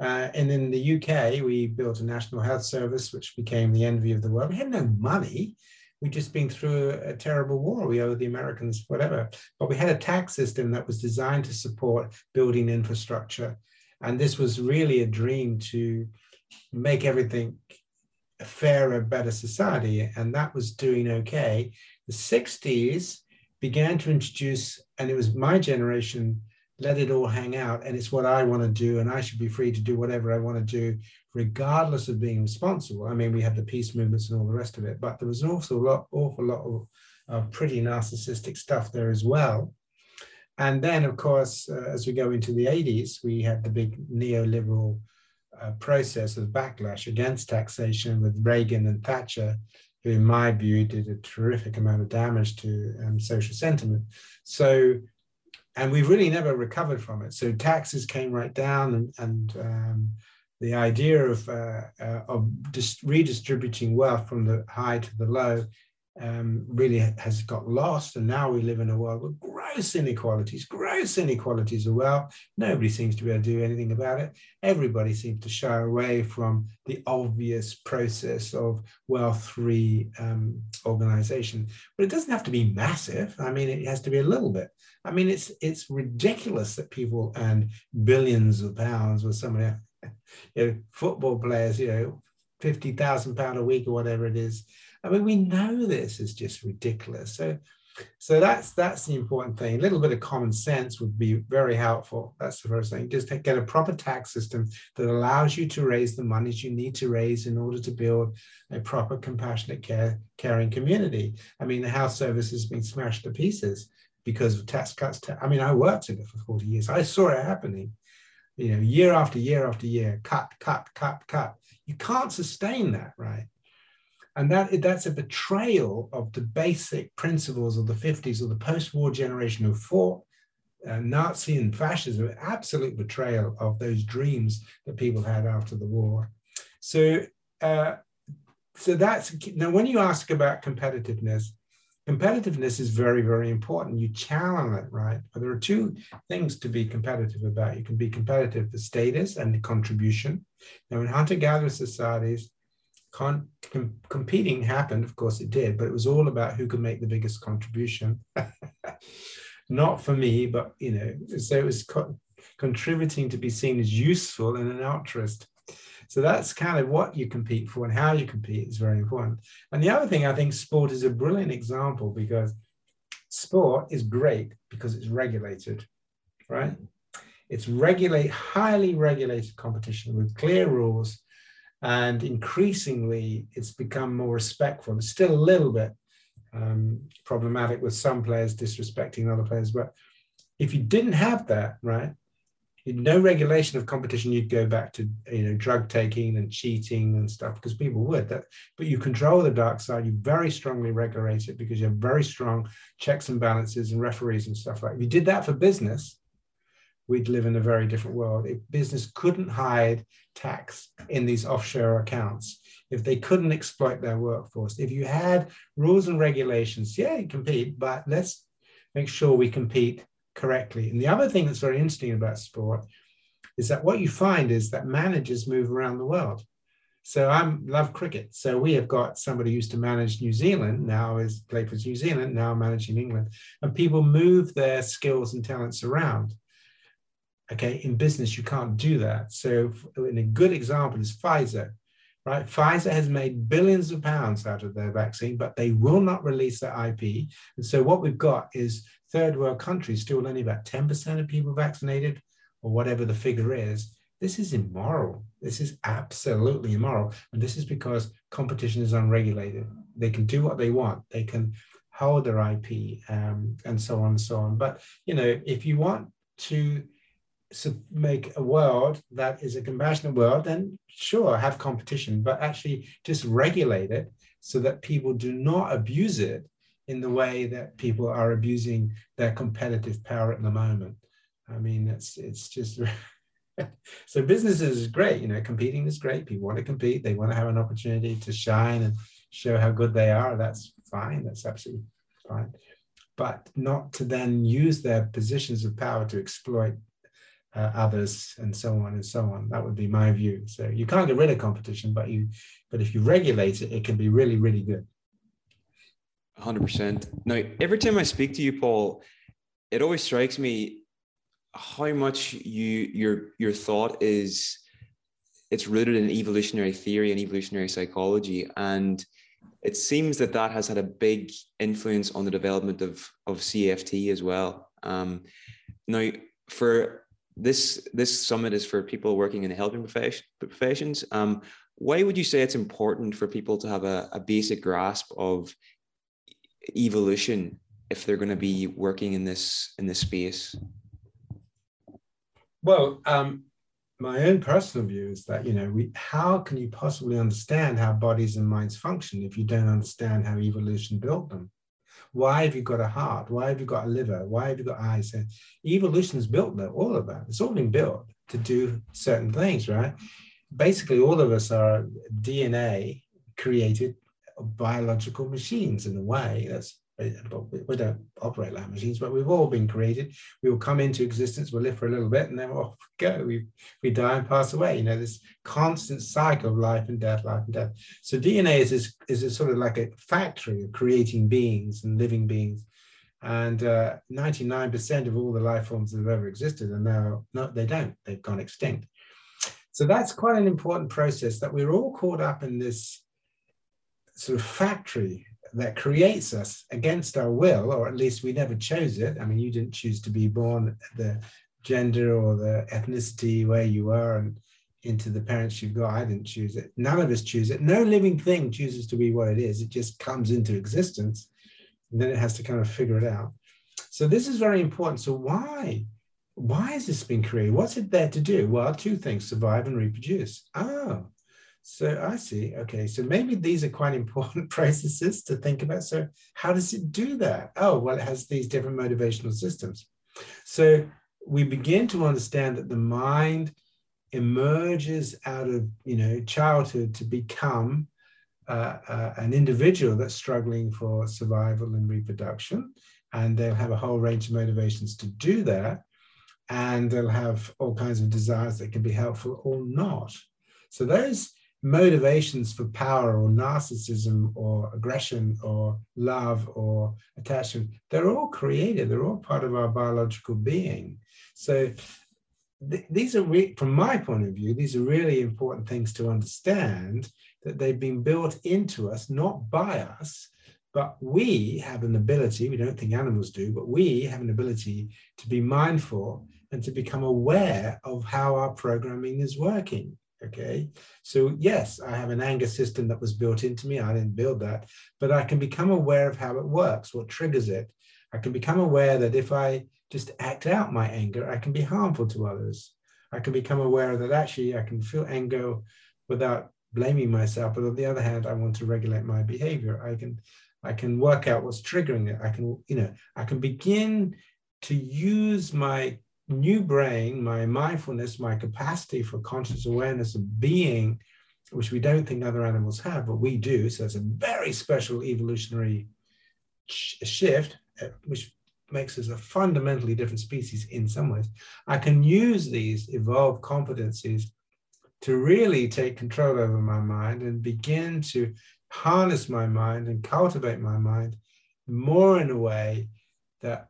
Uh, and in the UK, we built a national health service, which became the envy of the world. We had no money. We'd just been through a, a terrible war. We owe the Americans whatever. But we had a tax system that was designed to support building infrastructure. And this was really a dream to make everything a fairer, better society. And that was doing okay. The 60s began to introduce, and it was my generation, let it all hang out. And it's what I want to do. And I should be free to do whatever I want to do, regardless of being responsible. I mean, we had the peace movements and all the rest of it, but there was an awful lot, awful lot of, of pretty narcissistic stuff there as well. And then, of course, uh, as we go into the 80s, we had the big neoliberal uh, process of backlash against taxation with Reagan and Thatcher, who, in my view, did a terrific amount of damage to um, social sentiment. So, and we've really never recovered from it. So taxes came right down, and, and um, the idea of, uh, uh, of redistributing wealth from the high to the low um, really has got lost. And now we live in a world with gross inequalities, gross inequalities as well. Nobody seems to be able to do anything about it. Everybody seems to shy away from the obvious process of wealth free um, organization. But it doesn't have to be massive. I mean, it has to be a little bit. I mean, it's it's ridiculous that people earn billions of pounds with somebody, [LAUGHS] you know, football players, you know, fifty thousand pound a week or whatever it is. I mean, we know this is just ridiculous. So, so that's that's the important thing. A little bit of common sense would be very helpful. That's the first thing. Just get a proper tax system that allows you to raise the monies you need to raise in order to build a proper, compassionate, care, caring community. I mean, the health service has been smashed to pieces because of tax cuts. I mean, I worked in it for 40 years. I saw it happening. You know, year after year after year, cut, cut, cut, cut. You can't sustain that, right? And that, that's a betrayal of the basic principles of the 50s or the post-war generation who fought uh, Nazi and fascism, absolute betrayal of those dreams that people had after the war. So, uh, so that's now when you ask about competitiveness, competitiveness is very, very important. You challenge it, right? But there are two things to be competitive about. You can be competitive for status and the contribution. Now, in hunter-gatherer societies, con- com- competing happened, of course it did, but it was all about who could make the biggest contribution. [LAUGHS] Not for me, but you know, so it was co- contributing to be seen as useful and an altruist. So that's kind of what you compete for and how you compete is very important. And the other thing, I think sport is a brilliant example because sport is great because it's regulated, right? It's regulate highly regulated competition with clear rules and increasingly it's become more respectful. It's still a little bit um, problematic with some players disrespecting other players, but if you didn't have that, right, no regulation of competition, you'd go back to you know drug taking and cheating and stuff because people would. That, but you control the dark side. You very strongly regulate it because you have very strong checks and balances and referees and stuff like. If you did that for business, we'd live in a very different world. If business couldn't hide tax in these offshore accounts, if they couldn't exploit their workforce, if you had rules and regulations, yeah, you compete, but let's make sure we compete correctly. And the other thing that's very interesting about sport is that what you find is that managers move around the world. So I love cricket. So we have got somebody who used to manage New Zealand, now is played for New Zealand, now managing England. And people move their skills and talents around. Okay, in business, you can't do that. So, in a good example is Pfizer, right? Pfizer has made billions of pounds out of their vaccine, but they will not release their IP. And so, what we've got is third world countries still only about 10% of people vaccinated, or whatever the figure is. This is immoral. This is absolutely immoral. And this is because competition is unregulated. They can do what they want. They can hold their IP um, and so on and so on. But, you know, if you want to make a world that is a compassionate world, then sure, have competition, but actually just regulate it so that people do not abuse it in the way that people are abusing their competitive power at the moment. I mean, it's it's just [LAUGHS] so business is great. You know, competing is great. People want to compete. They want to have an opportunity to shine and show how good they are. That's fine. That's absolutely fine. But not to then use their positions of power to exploit uh, others and so on and so on. That would be my view. So you can't get rid of competition but you but if you regulate it it can be really really good. 100% now every time i speak to you paul it always strikes me how much you your your thought is it's rooted in evolutionary theory and evolutionary psychology. And it seems that that has had a big influence on the development of of CFT as well. Um, now, for this this summit is for people working in the helping profession, professions. Um, why would you say it's important for people to have a, a basic grasp of evolution if they're going to be working in this in this space? Well, um, my own personal view is that you know we how can you possibly understand how bodies and minds function if you don't understand how evolution built them why have you got a heart? Why have you got a liver? Why have you got eyes? And evolution's built that all of that. It's all been built to do certain things right? Basically all of us are dna created biological machines in a way that's we don't operate like machines, but we've all been created. We will come into existence, we'll live for a little bit, and then off we go. We, we die and pass away. You know, this constant cycle of life and death, life and death. So DNA is, is, is a sort of like a factory of creating beings and living beings. And uh, 99% of all the life forms that have ever existed are now, no, they don't, they've gone extinct. So that's quite an important process that we're all caught up in this sort of factory that creates us against our will, or at least we never chose it. I mean, you didn't choose to be born the gender or the ethnicity where you are and into the parents you've got. I didn't choose it. None of us choose it. No living thing chooses to be what it is. It just comes into existence. And then it has to kind of figure it out. So this is very important. So why? Why has this been created? What's it there to do? Well, two things, survive and reproduce. Oh, so I see. Okay. So maybe these are quite important [LAUGHS] processes to think about. So how does it do that? Oh, well, it has these different motivational systems. So we begin to understand that the mind emerges out of you know childhood to become uh, uh, an individual that's struggling for survival and reproduction and they'll have a whole range of motivations to do that and they'll have all kinds of desires that can be helpful or not so those motivations for power or narcissism or aggression or love or attachment, they're all created. They're all part of our biological being. So th- these are, re- from my point of view, these are really important things to understand that they've been built into us, not by us, but we have an ability, we don't think animals do, but we have an ability to be mindful and to become aware of how our programming is working. Okay. So, yes, I have an anger system that was built into me. I didn't build that, but I can become aware of how it works, what triggers it. I can become aware that if I just act out my anger, I can be harmful to others. I can become aware that actually I can feel anger without blaming myself. But on the other hand, I want to regulate my behavior. I can I can work out what's triggering it. I can, you know, I can begin to use my new brain, my mindfulness, my capacity for conscious awareness of being, which we don't think other animals have, but we do. So it's a very special evolutionary shift, uh, which makes us a fundamentally different species in some ways. I can use these evolved competencies to really take control over my mind and begin to harness my mind and cultivate my mind more in a way that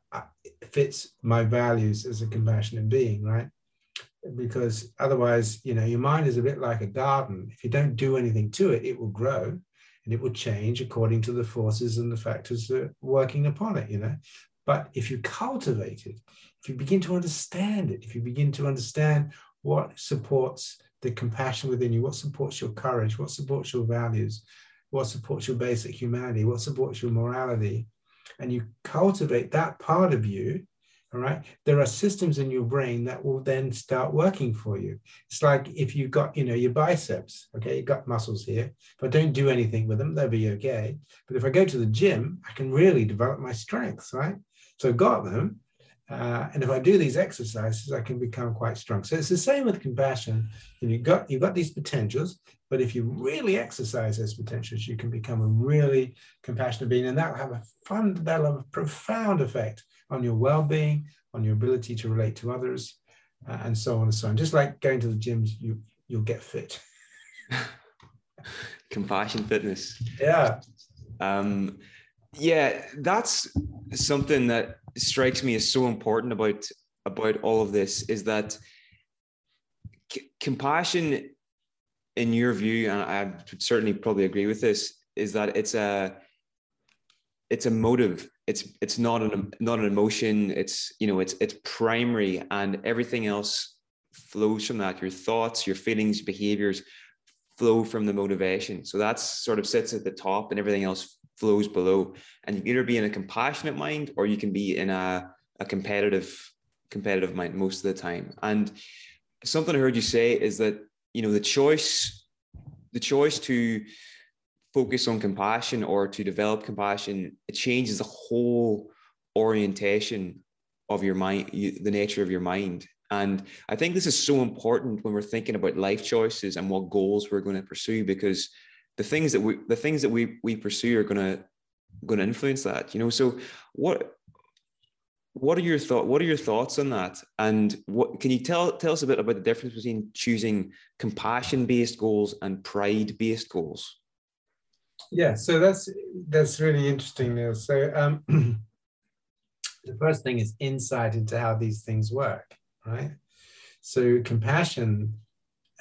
fits my values as a compassionate being, right? Because otherwise, you know, your mind is a bit like a garden. If you don't do anything to it, it will grow and it will change according to the forces and the factors that are working upon it, you know. But if you cultivate it, if you begin to understand it, if you begin to understand what supports the compassion within you, what supports your courage, what supports your values, what supports your basic humanity, what supports your morality, and you cultivate that part of you, all right, there are systems in your brain that will then start working for you. It's like if you've got, you know, your biceps, okay, you've got muscles here. If I don't do anything with them, they'll be okay. But if I go to the gym, I can really develop my strengths, right? So I've got them. Uh, and if I do these exercises, I can become quite strong. So it's the same with compassion. And you've got you've got these potentials, but if you really exercise those potentials, you can become a really compassionate being, and that'll have a fun, that'll have a profound effect on your well-being, on your ability to relate to others, uh, and so on and so on. Just like going to the gyms, you you'll get fit. [LAUGHS] compassion fitness. Yeah. Um, yeah, that's something that strikes me as so important about about all of this is that c- compassion, in your view, and I would certainly probably agree with this, is that it's a it's a motive. It's it's not an not an emotion. It's you know it's it's primary, and everything else flows from that. Your thoughts, your feelings, behaviors flow from the motivation. So that's sort of sits at the top, and everything else flows below. And you can either be in a compassionate mind or you can be in a, a competitive competitive mind most of the time. And something I heard you say is that you know the choice the choice to focus on compassion or to develop compassion it changes the whole orientation of your mind you, the nature of your mind and i think this is so important when we're thinking about life choices and what goals we're going to pursue because the things that we the things that we we pursue are going to influence that you know? So what what are your thought what are your thoughts on that? And what can you tell tell us a bit about the difference between choosing compassion based goals and pride based goals? Yeah so that's that's really interesting neil. So um [CLEARS THROAT] the first thing is insight into how these things work right? So compassion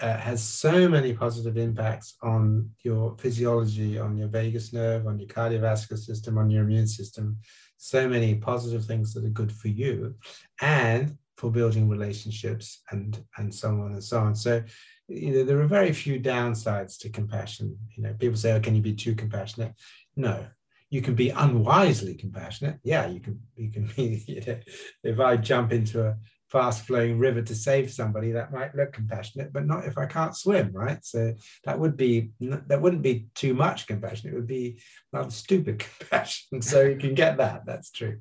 uh, has so many positive impacts on your physiology, on your vagus nerve, on your cardiovascular system, on your immune system. So many positive things that are good for you and for building relationships and, and so on and so on. So, you know, there are very few downsides to compassion. You know, people say, oh, can you be too compassionate? No, you can be unwisely compassionate. Yeah, you can. You can [LAUGHS] be. You know, if I jump into a fast flowing river to save somebody that might look compassionate but not if i can't swim right? So that would be that wouldn't be too much compassion. It would be not stupid [LAUGHS] compassion. So you can get that. That's true.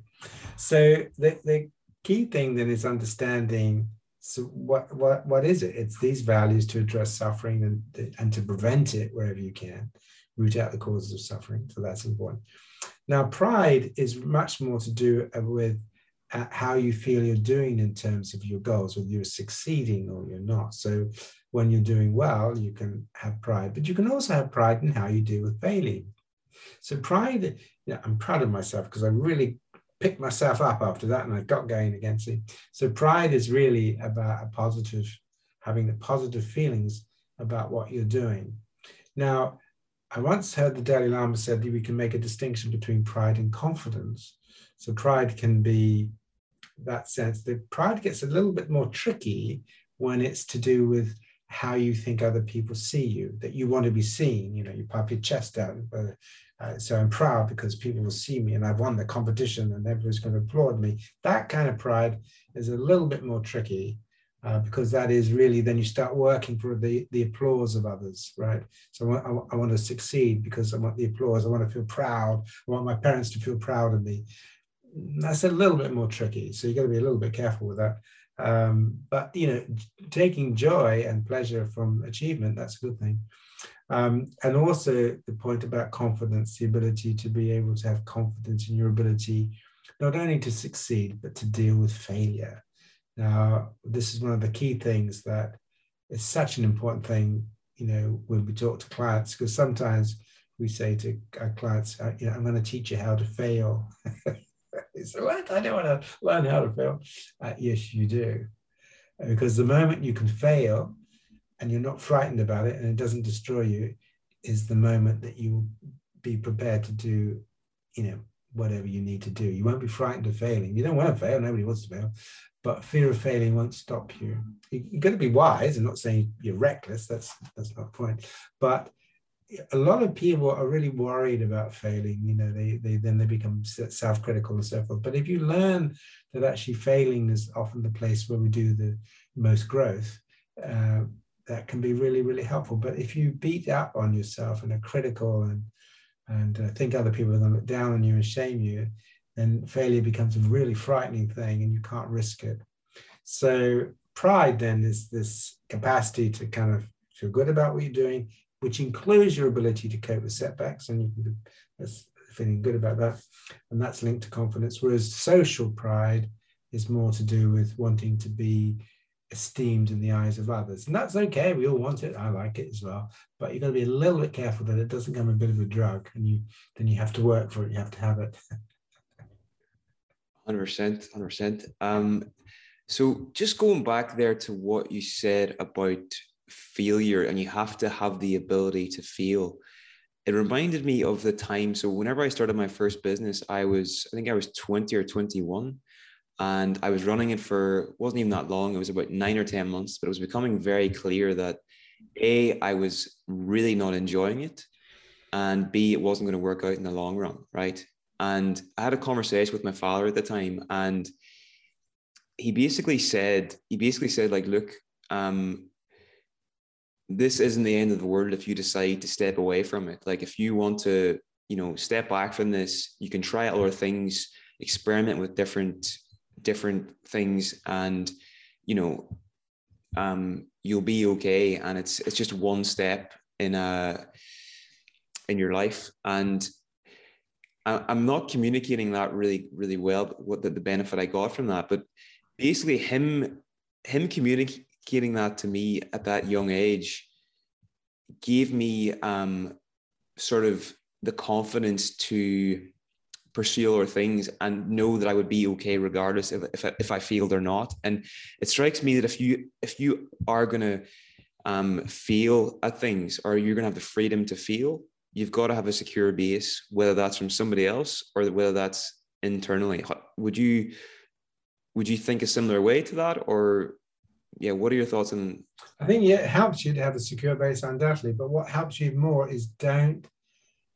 So the, the key thing then is understanding so what what what is it? It's these values to address suffering and and to prevent it wherever you can root out the causes of suffering. So that's important. Now pride is much more to do with how you feel you're doing in terms of your goals, whether you're succeeding or you're not. So when you're doing well, you can have pride, but you can also have pride in how you deal with failing. So pride, you know, I'm proud of myself because I really picked myself up after that and I got going against it. So pride is really about a positive, having the positive feelings about what you're doing. Now, I once heard the Dalai Lama said that we can make a distinction between pride and confidence. So pride can be that sense. The pride gets a little bit more tricky when it's to do with how you think other people see you, that you want to be seen. You know, you pop your chest out. Uh, uh, so I'm proud because people will see me and I've won the competition and everyone's going to applaud me. That kind of pride is a little bit more tricky uh, because that is really then you start working for the, the applause of others, right? So I want, I want to succeed because I want the applause. I want to feel proud. I want my parents to feel proud of me that's a little bit more tricky. So you've got to be a little bit careful with that. Um, but you know, taking joy and pleasure from achievement, that's a good thing. Um, and also the point about confidence, the ability to be able to have confidence in your ability not only to succeed, but to deal with failure. Now, this is one of the key things that is such an important thing, you know, when we talk to clients, because sometimes we say to our clients, uh, you know, I'm going to teach you how to fail. [LAUGHS] So what? I don't want to learn how to fail. Uh, yes, you do. Because the moment you can fail and you're not frightened about it and it doesn't destroy you is the moment that you will be prepared to do, you know, whatever you need to do. You won't be frightened of failing. You don't want to fail. Nobody wants to fail. But fear of failing won't stop you. you you've got to be wise. I'm not saying you're reckless. That's that's not the point. But a lot of people are really worried about failing you know they, they then they become self-critical and so forth. But if you learn that actually failing is often the place where we do the most growth uh, that can be really really helpful. But if you beat up on yourself and are critical and and uh, think other people are going to look down on you and shame you then failure becomes a really frightening thing and you can't risk it. So pride then is this capacity to kind of feel good about what you're doing which includes your ability to cope with setbacks, and you can be feeling good about that. And that's linked to confidence. Whereas social pride is more to do with wanting to be esteemed in the eyes of others. And that's okay. We all want it. I like it as well. But you've got to be a little bit careful that it doesn't become a bit of a drug and you then you have to work for it. You have to have it. 100%. 100%. Um, So, just going back there to what you said about failure, and you have to have the ability to feel. It reminded me of the time. So, whenever I started my first business, I was, I think I was 20 or 21, and I was running it for, wasn't even that long. It was about nine or 10 months, but it was becoming very clear that A, I was really not enjoying it, and B, it wasn't going to work out in the long run. Right. And I had a conversation with my father at the time, and he basically said, he basically said, like, look, um, this isn't the end of the world if you decide to step away from it. Like if you want to, you know, step back from this, you can try other things, experiment with different different things, and you know, um, you'll be okay. And it's it's just one step in a in your life. And I, I'm not communicating that really really well. What the, the benefit I got from that, but basically him him communicating that to me at that young age gave me um, sort of the confidence to pursue other things and know that I would be okay regardless if, if, I, if I failed or not. And it strikes me that if you if you are gonna um, feel at things or you're gonna have the freedom to feel, you've got to have a secure base, whether that's from somebody else or whether that's internally. Would you would you think a similar way to that, or yeah, what are your thoughts on? I think yeah, it helps you to have a secure base undoubtedly, but what helps you more is don't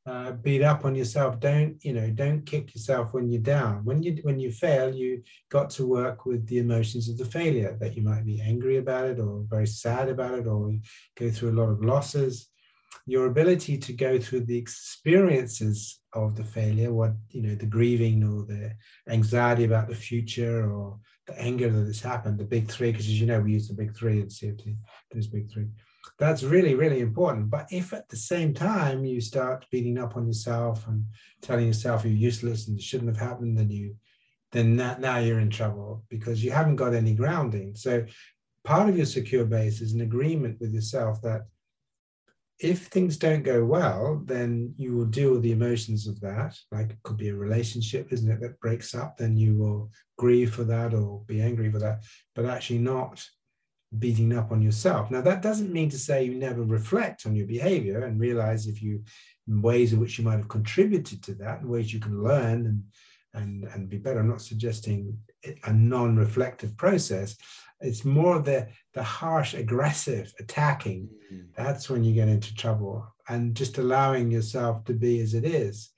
uh, beat up on yourself. Don't you know? Don't kick yourself when you're down. When you when you fail, you got to work with the emotions of the failure. That you might be angry about it, or very sad about it, or go through a lot of losses. Your ability to go through the experiences of the failure, what you know, the grieving or the anxiety about the future, or the anger that has happened, the big three, because as you know, we use the big three in CFT, those big three. That's really, really important. But if at the same time you start beating up on yourself and telling yourself you're useless and it shouldn't have happened, then you then that, now you're in trouble because you haven't got any grounding. So part of your secure base is an agreement with yourself that if things don't go well, then you will deal with the emotions of that. Like it could be a relationship, isn't it, that breaks up, then you will grieve for that or be angry for that, but actually not beating up on yourself. Now, that doesn't mean to say you never reflect on your behavior and realize if you, ways in which you might have contributed to that, and ways you can learn and, and, and be better. I'm not suggesting a non reflective process, it's more the the harsh, aggressive, attacking. Mm-hmm. That's when you get into trouble. And just allowing yourself to be as it is.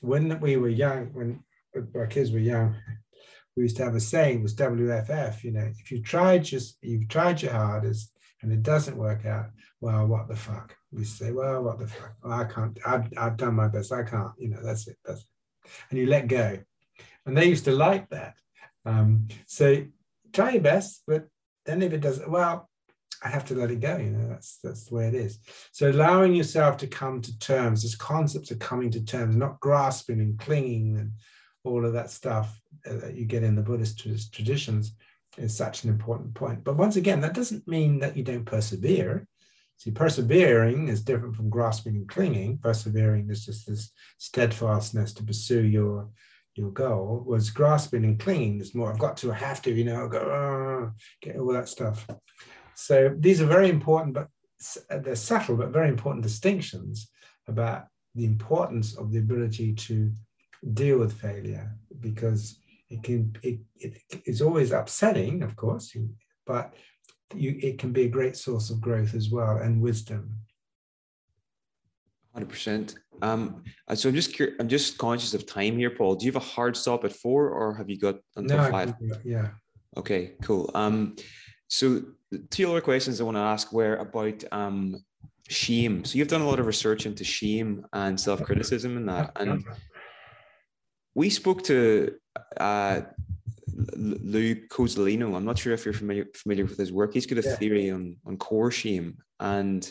When we were young, when our kids were young, we used to have a saying was WFF. You know, if you tried just you've tried your hardest and it doesn't work out, well, what the fuck? We say, well, what the fuck? Well, I can't. I've, I've done my best. I can't. You know, that's it. That's it. And you let go. And they used to like that. Um, so try your best, but then if it doesn't, well, I have to let it go. You know, that's that's the way it is. So allowing yourself to come to terms, this concepts of coming to terms, not grasping and clinging and all of that stuff uh, that you get in the Buddhist traditions is such an important point. But once again, that doesn't mean that you don't persevere. See, persevering is different from grasping and clinging. Persevering is just this steadfastness to pursue your your goal was grasping and clinging. There's more, I've got to, I have to, you know, I go, oh, uh, get all that stuff. So these are very important, but they're subtle, but very important distinctions about the importance of the ability to deal with failure because it can, it, it is always upsetting, of course, but you, it can be a great source of growth as well and wisdom. Hundred percent. Um, so I'm just curious, I'm just conscious of time here, Paul. Do you have a hard stop at four, or have you got until no, five? Yeah. Okay, cool. Um, so two other questions I want to ask were about um shame. So you've done a lot of research into shame and self criticism and that, and we spoke to uh Lou Cozolino. I'm not sure if you're familiar familiar with his work. He's got a yeah. theory on on core shame and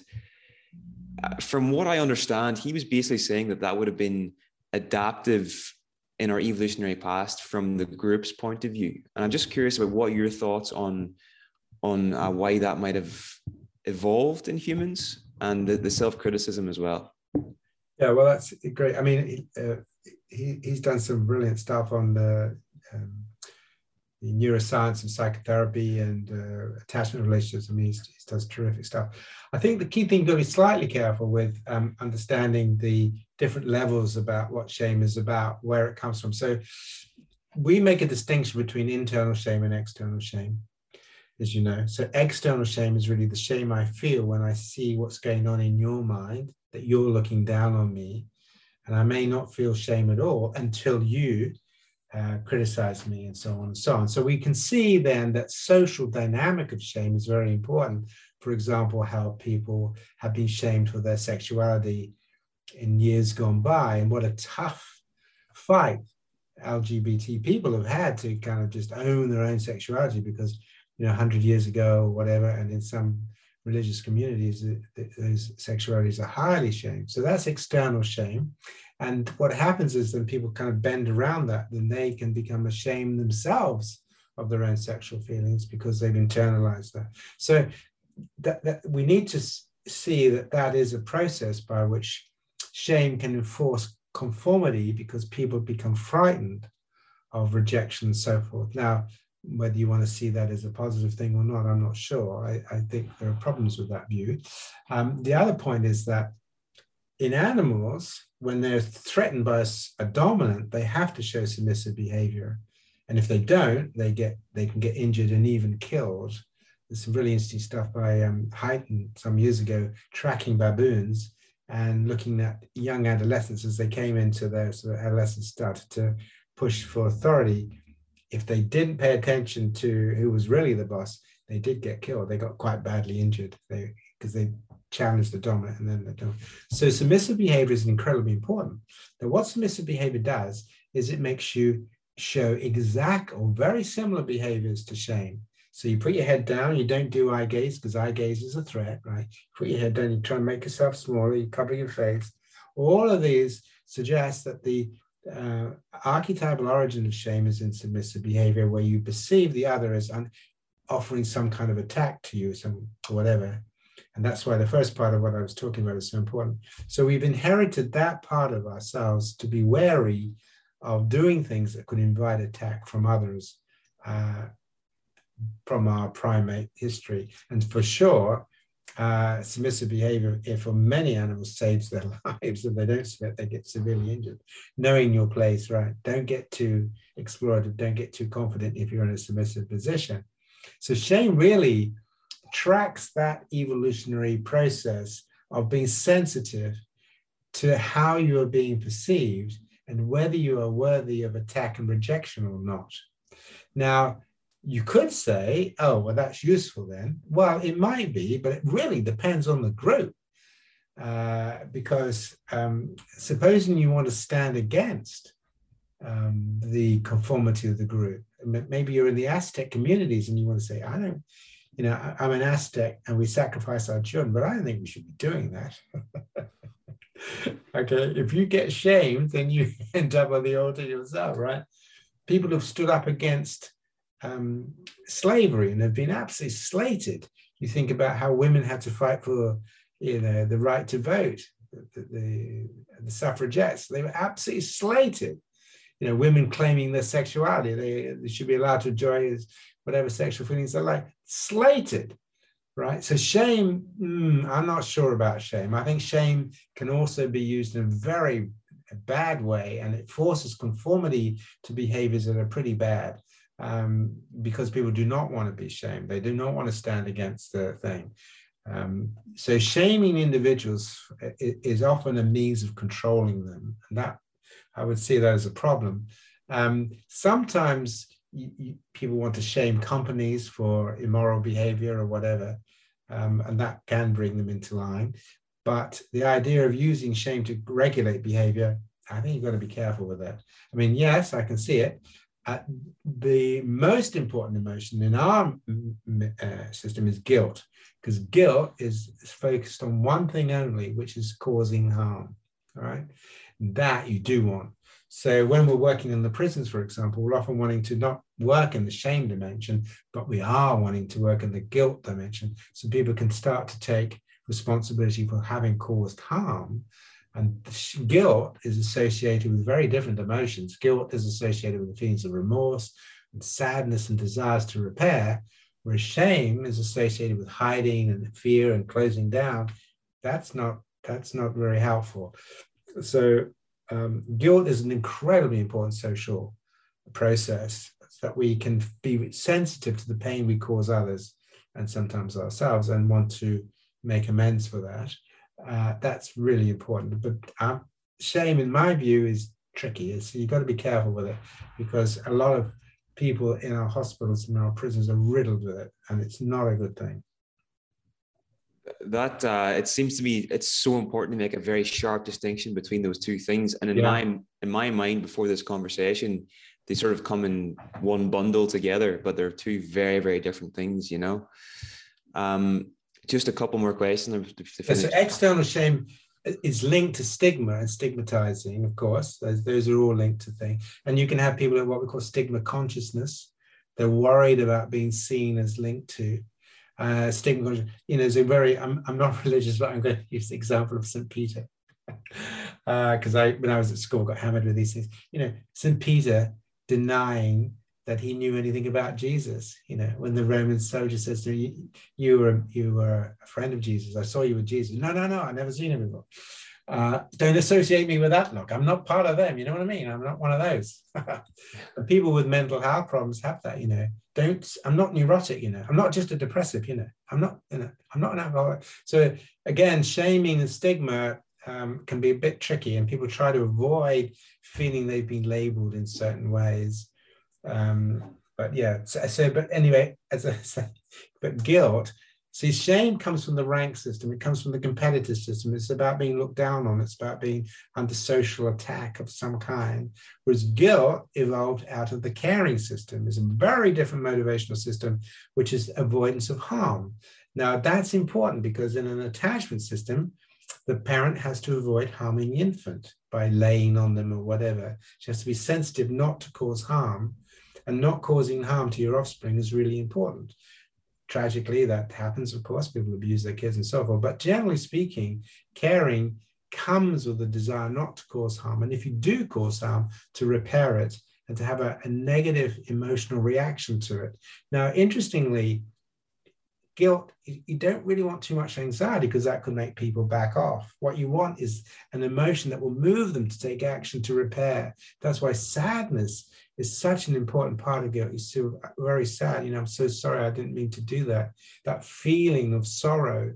from what I understand, he was basically saying that that would have been adaptive in our evolutionary past from the group's point of view. And I'm just curious about what your thoughts on on uh, why that might have evolved in humans and the, the self criticism as well. Yeah, well, that's great. I mean, uh, he, he's done some brilliant stuff on the um, neuroscience and psychotherapy and uh, attachment relationships. I mean, he does terrific stuff. I think the key thing you've got to be slightly careful with um, understanding the different levels about what shame is about, where it comes from. So we make a distinction between internal shame and external shame, as you know. So external shame is really the shame I feel when I see what's going on in your mind, that you're looking down on me. And I may not feel shame at all until you uh, criticize me and so on and so on. So we can see then that social dynamic of shame is very important. For example, how people have been shamed for their sexuality in years gone by, and what a tough fight LGBT people have had to kind of just own their own sexuality because, you know, 100 years ago or whatever, and in some religious communities, those sexualities are highly shamed. So that's external shame. And what happens is then people kind of bend around that, then they can become ashamed themselves of their own sexual feelings because they've internalized that. So that, that we need to see that that is a process by which shame can enforce conformity because people become frightened of rejection and so forth. Now, whether you want to see that as a positive thing or not, I'm not sure. I, I think there are problems with that view. Um, the other point is that in animals, when they're threatened by a, a, dominant, they have to show submissive behavior. And if they don't, they get they can get injured and even killed. There's some really interesting stuff by um, Hyten some years ago, tracking baboons and looking at young adolescents as they came into their sort of adolescence, started to push for authority if they didn't pay attention to who was really the boss, they did get killed. They got quite badly injured because they, they challenged the dominant and then the dominant. So submissive behavior is incredibly important. Now, what submissive behavior does is it makes you show exact or very similar behaviors to shame. So you put your head down, you don't do eye gaze because eye gaze is a threat, right? You put your head down, you try and make yourself smaller, you cover your face. All of these suggest that the uh, archetypal origin of shame is in submissive behavior, where you perceive the other as un- offering some kind of attack to you, some whatever. And that's why the first part of what I was talking about is so important. So we've inherited that part of ourselves to be wary of doing things that could invite attack from others uh, from our primate history. And for sure, uh, submissive behavior for many animals saves their [LAUGHS] lives. If they don't submit, they get severely injured. Knowing your place, right? Don't get too explorative. Don't get too confident if you're in a submissive position. So shame really tracks that evolutionary process of being sensitive to how you are being perceived and whether you are worthy of attack and rejection or not. Now, you could say, oh, well, that's useful then. Well, it might be, but it really depends on the group. Uh, because um, supposing you want to stand against um, the conformity of the group, maybe you're in the Aztec communities and you want to say, I don't, you know, I'm an Aztec and we sacrifice our children, but I don't think we should be doing that. [LAUGHS] okay, if you get shamed, then you [LAUGHS] end up on the altar yourself, right? People have stood up against um, slavery and have been absolutely slated. You think about how women had to fight for, you know, the right to vote, the, the, the suffragettes. They were absolutely slated. You know, women claiming their sexuality, they, they should be allowed to enjoy whatever sexual feelings they like. Slated, right? So shame, mm, I'm not sure about shame. I think shame can also be used in a very bad way, and it forces conformity to behaviors that are pretty bad um, because people do not want to be shamed. They do not want to stand against the thing. Um, so shaming individuals is often a means of controlling them, and that I would see that as a problem. Um, sometimes you, you, people want to shame companies for immoral behavior or whatever, um, and that can bring them into line. But the idea of using shame to regulate behavior, I think you've got to be careful with that. I mean, yes, I can see it, uh, the most important emotion in our uh, system is guilt, because guilt is, is, focused on one thing only, which is causing harm. All right, that you do want. So when we're working in the prisons, for example, we're often wanting to not work in the shame dimension, but we are wanting to work in the guilt dimension, so people can start to take responsibility for having caused harm and guilt is associated with very different emotions. Guilt is associated with feelings of remorse, and sadness and desires to repair, where shame is associated with hiding and fear and closing down. That's not that's not very helpful. So um, guilt is an incredibly important social process that we can be sensitive to the pain we cause others and sometimes ourselves and want to make amends for that. Uh, that's really important. But uh, shame, in my view, is tricky. So you've got to be careful with it because a lot of people in our hospitals and our prisons are riddled with it, and it's not a good thing. That uh, it seems to me it's so important to make a very sharp distinction between those two things. And in yeah. my in my mind, before this conversation, they sort of come in one bundle together, but they're two very very different things. You know. Um, just a couple more questions. So external shame is linked to stigma and stigmatizing, of course. Those, those are all linked to things. And you can have people in what we call stigma consciousness. They're worried about being seen as linked to uh, stigma. You know, it's a very, I'm, I'm not [LAUGHS] religious, but I'm going to use the example of St. Peter. Because [LAUGHS] uh, I, when I was at school, got hammered with these things. You know, St. Peter denying that he knew anything about Jesus. You know, when the Roman soldier says to him, you, were you were a friend of Jesus. I saw you with Jesus. No, no, no, I never seen him before. Uh, don't associate me with that look. I'm not part of them. You know what I mean? I'm not one of those. [LAUGHS] people with mental health problems have that. You know, don't. I'm not neurotic. You know, I'm not just a depressive. You know, I'm not. You know, I'm not an alcoholic. So again, shaming and stigma um, can be a bit tricky, and people try to avoid feeling they've been labelled in certain ways. Um, but yeah, so, so, but anyway, as I [LAUGHS] say, but guilt, see, shame comes from the rank system, it comes from the competitive system. It's about being looked down on, it's about being under social attack of some kind. Whereas guilt evolved out of the caring system, is a very different motivational system, which is avoidance of harm. Now, that's important because in an attachment system, the parent has to avoid harming the infant by laying on them or whatever. She has to be sensitive not to cause harm and not causing harm to your offspring is really important. Tragically, that happens, of course, people abuse their kids and so forth. But generally speaking, caring comes with the desire not to cause harm. And if you do cause harm, to repair it and to have a, a negative emotional reaction to it. Now, interestingly, guilt, you don't really want too much anxiety because that could make people back off. What you want is an emotion that will move them to take action to repair. That's why sadness is such an important part of guilt. You're so very sad. You know, I'm so sorry. I didn't mean to do that. That feeling of sorrow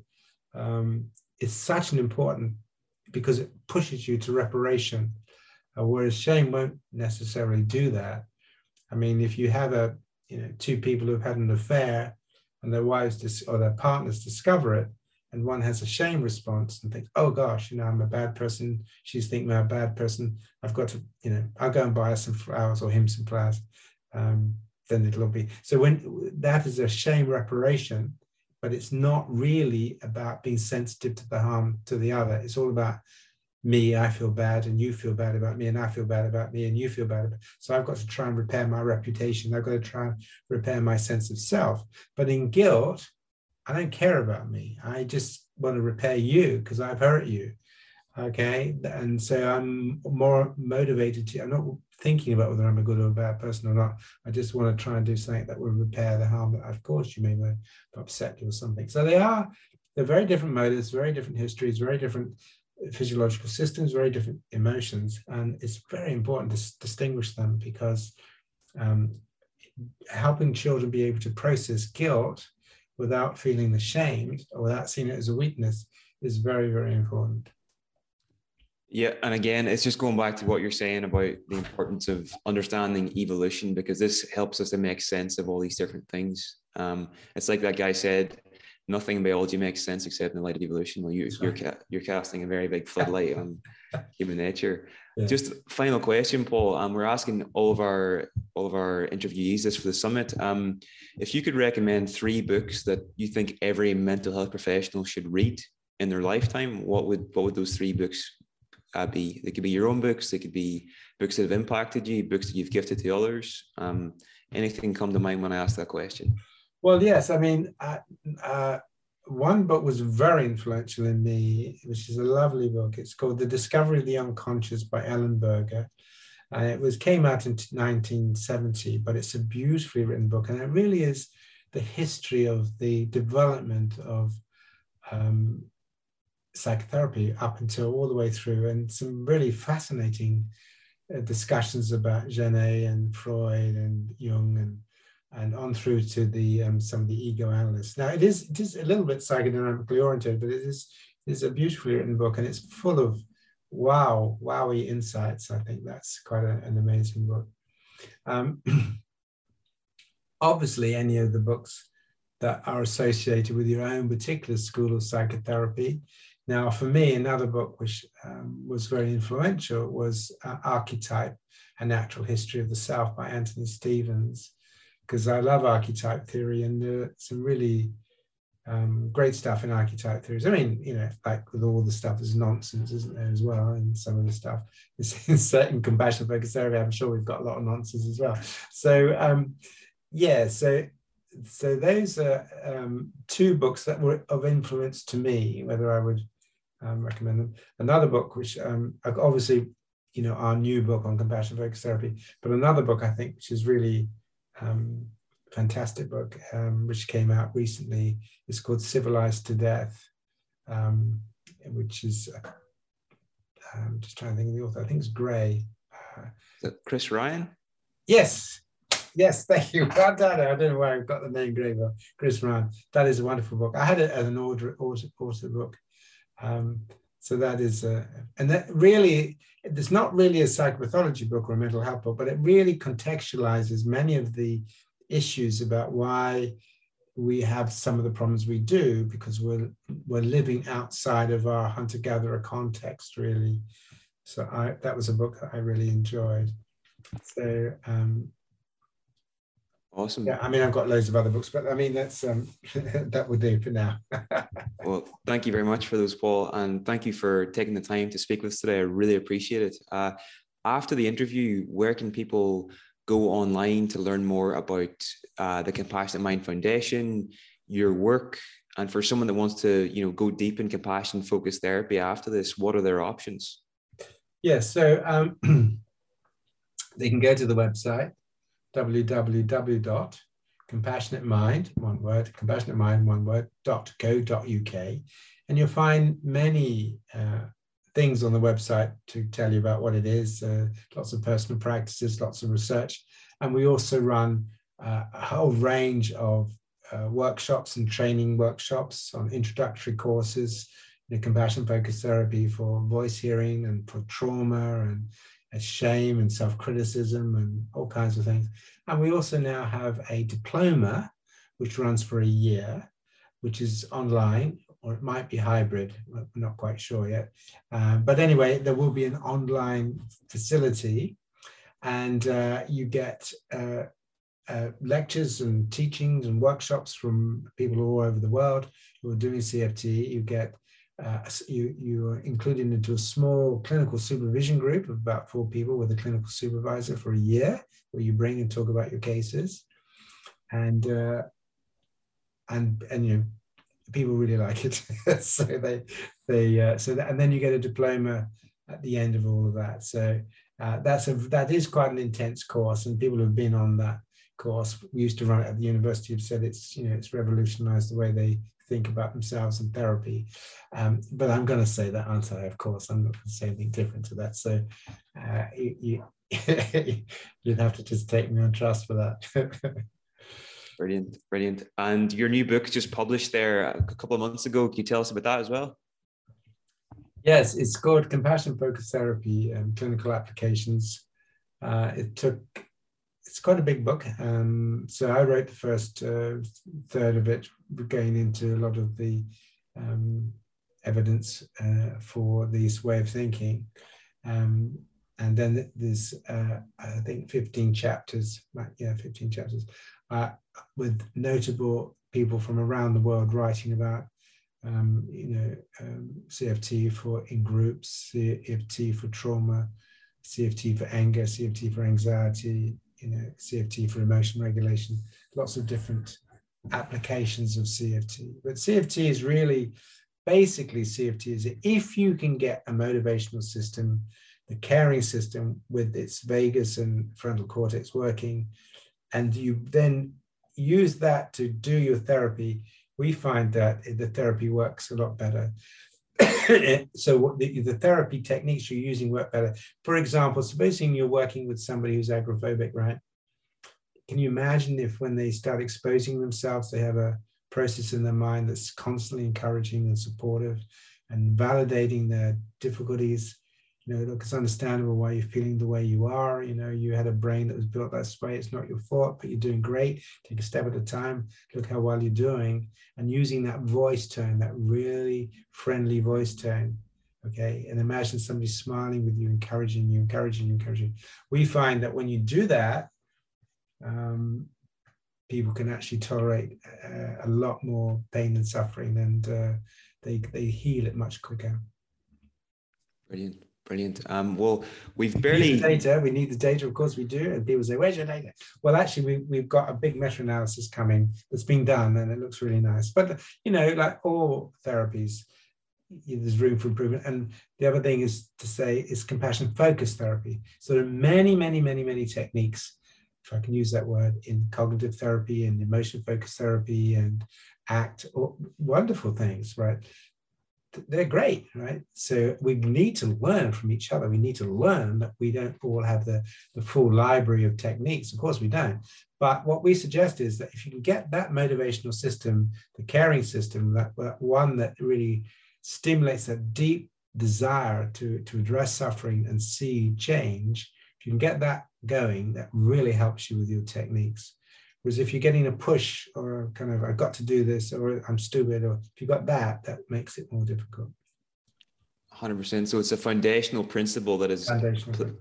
um, is such an important because it pushes you to reparation. Uh, whereas shame won't necessarily do that. I mean, if you have a, you know, two people who've had an affair and their wives dis- or their partners discover it, and one has a shame response and thinks, oh gosh, you know, I'm a bad person. She's thinking I'm a bad person. I've got to, you know, I'll go and buy her some flowers or him some flowers. Um, then it'll be so when that is a shame reparation, but it's not really about being sensitive to the harm to the other. It's all about me, I feel bad, and you feel bad about me, and I feel bad about me, and you feel bad about. So I've got to try and repair my reputation. I've got to try and repair my sense of self. But in guilt, I don't care about me. I just want to repair you because I've hurt you. Okay. And so I'm more motivated to, I'm not thinking about whether I'm a good or a bad person or not. I just want to try and do something that will repair the harm that I've caused you, maybe upset you or something. So they are, they're very different motives, very different histories, very different physiological systems, very different emotions. And it's very important to distinguish them because um, helping children be able to process guilt without feeling ashamed or without seeing it as a weakness is very, very important. Yeah, and again, it's just going back to what you're saying about the importance of understanding evolution because this helps us to make sense of all these different things. Um, it's like that guy said, nothing in biology makes sense except in the light of evolution. Well, you, are you're, you're casting a very big floodlight on [LAUGHS] human nature. Yeah. Just final question, Paul. Um, we're asking all of our all of our interviewees this for the summit. Um, if you could recommend three books that you think every mental health professional should read in their lifetime, what would what would those three books uh, be? They could be your own books. They could be books that have impacted you, books that you've gifted to others. Um, anything come to mind when I ask that question? Well, yes. I mean, uh, uh, one book was very influential in me, which is a lovely book. It's called The Discovery of the Unconscious by Ellenberger. And it was came out in 1970, but it's a beautifully written book, and it really is the history of the development of um, psychotherapy up until all the way through, and some really fascinating uh, discussions about Janet and Freud and Jung and and on through to the um, some of the ego analysts. Now it is it is a little bit psychodynamically oriented, but it is it is a beautifully written book and it's full of wow wowy insights. I think that's quite a, an amazing book. Um, [CLEARS THROAT] obviously, any of the books that are associated with your own particular school of psychotherapy. Now, for me, another book which um, was very influential was uh, Archetype: A Natural History of the Self by Anthony Stevens because I love archetype theory and uh, some really um, great stuff in archetype theories. I mean, you know, like with all the stuff, there's nonsense, isn't there, as well? And some of the stuff in [LAUGHS] certain compassion focus therapy. I'm sure we've got a lot of nonsense as well. So, um, yeah, so so those are um, two books that were of influence to me. Whether I would um, recommend them. Another book, which um, obviously, you know, our new book on compassion focus therapy, but another book I think which is really um, fantastic book um, which came out recently. It's called Civilized to Death, um, which is, uh, I'm just trying to think of the author, I think it's Gray. Uh, Chris Ryan? Yes, yes, thank you. [LAUGHS] Well done. I don't know why I've got the name Gray, but Chris Ryan. That is a wonderful book. I had it as an order, order, order book. Um, so that is, a, and that really, it's not really a psychopathology book or a mental health book, but it really contextualizes many of the issues about why we have some of the problems we do because we're we're living outside of our hunter-gatherer context, really. So I, that was a book that I really enjoyed. So um, Awesome. Yeah, I mean, I've got loads of other books, but I mean, that's um, [LAUGHS] that would do for now. [LAUGHS] well, thank you very much for those, Paul, and thank you for taking the time to speak with us today. I really appreciate it. Uh, after the interview, where can people go online to learn more about uh, the Compassionate Mind Foundation, your work, and for someone that wants to, you know, go deep in compassion focused therapy after this, what are their options? Yes, yeah, so um, [CLEARS THROAT] they can go to the website www.compassionatemind, one word, compassionatemind, one word, dot. And you'll find many uh, things on the website to tell you about what it is, uh, lots of personal practices, lots of research. And we also run uh, a whole range of uh, workshops and training workshops on introductory courses, you know, compassion focused therapy for voice hearing and for trauma and shame and self-criticism and all kinds of things. And we also now have a diploma, which runs for a year, which is online, or it might be hybrid. We're not quite sure yet. Um, but anyway, there will be an online facility, and uh, you get uh, uh, lectures and teachings and workshops from people all over the world who are doing CFT. You get uh, you, you are included into a small clinical supervision group of about four people with a clinical supervisor for a year, where you bring and talk about your cases, and uh, and and you know people really like it, [LAUGHS] so they they uh, so that, and then you get a diploma at the end of all of that. So uh, that's a that is quite an intense course, and people who've been on that course we used to run it at the university have said it's you know it's revolutionized the way they think about themselves and therapy. Um, but I'm going to say that, aren't I? Of course, I'm not going to say anything different to that. So uh, you, you, [LAUGHS] would have to just take me on trust for that. [LAUGHS] brilliant, brilliant. And your new book just published there a couple of months ago. Can you tell us about that as well? Yes, it's called Compassion Focused Therapy and Clinical Applications. Uh, it took it's quite a big book. Um, so I wrote the first uh, third of it, going into a lot of the um, evidence uh, for this way of thinking. Um, and then there's, uh, I think, 15 chapters, yeah, 15 chapters, uh, with notable people from around the world writing about, um, you know, um, CFT for in groups, CFT for trauma, CFT for anger, CFT for anxiety, you know, CFT for emotion regulation, lots of different applications of CFT. But CFT is really basically CFT is if you can get a motivational system the caring system with its vagus and frontal cortex working, and you then use that to do your therapy, we find that the therapy works a lot better. [COUGHS] so the, the therapy techniques you're using work better. For example, supposing you're working with somebody who's agoraphobic, right? Can you imagine if when they start exposing themselves, they have a process in their mind that's constantly encouraging and supportive and validating their difficulties you know, look, it's understandable why you're feeling the way you are. You know, you had a brain that was built that way. It's not your fault, but you're doing great. Take a step at a time. Look how well you're doing. And using that voice tone, that really friendly voice tone. Okay. And imagine somebody smiling with you, encouraging you, encouraging you, encouraging. You. We find that when you do that, um, people can actually tolerate uh, a lot more pain and suffering and uh, they, they heal it much quicker. Brilliant. Brilliant. Um, well, we've barely we data. We need the data, of course, we do. And people say, "Where's your data?" Well, actually, we we've got a big meta-analysis coming that's been done, and it looks really nice. But you know, like all therapies, there's room for improvement. And the other thing is to say is compassion-focused therapy. So there are many, many, many, many techniques, if I can use that word, in cognitive therapy and emotion-focused therapy and ACT, wonderful things, right? They're great, right? So we need to learn from each other. We need to learn that we don't all have the, the full library of techniques. Of course, we don't. But what we suggest is that if you can get that motivational system, the caring system, that, that one that really stimulates that deep desire to, to address suffering and see change, if you can get that going, that really helps you with your techniques. Whereas if you're getting a push or kind of, I've got to do this or I'm stupid, or if you've got that, that makes it more difficult. 100%. So it's a foundational principle that is pl-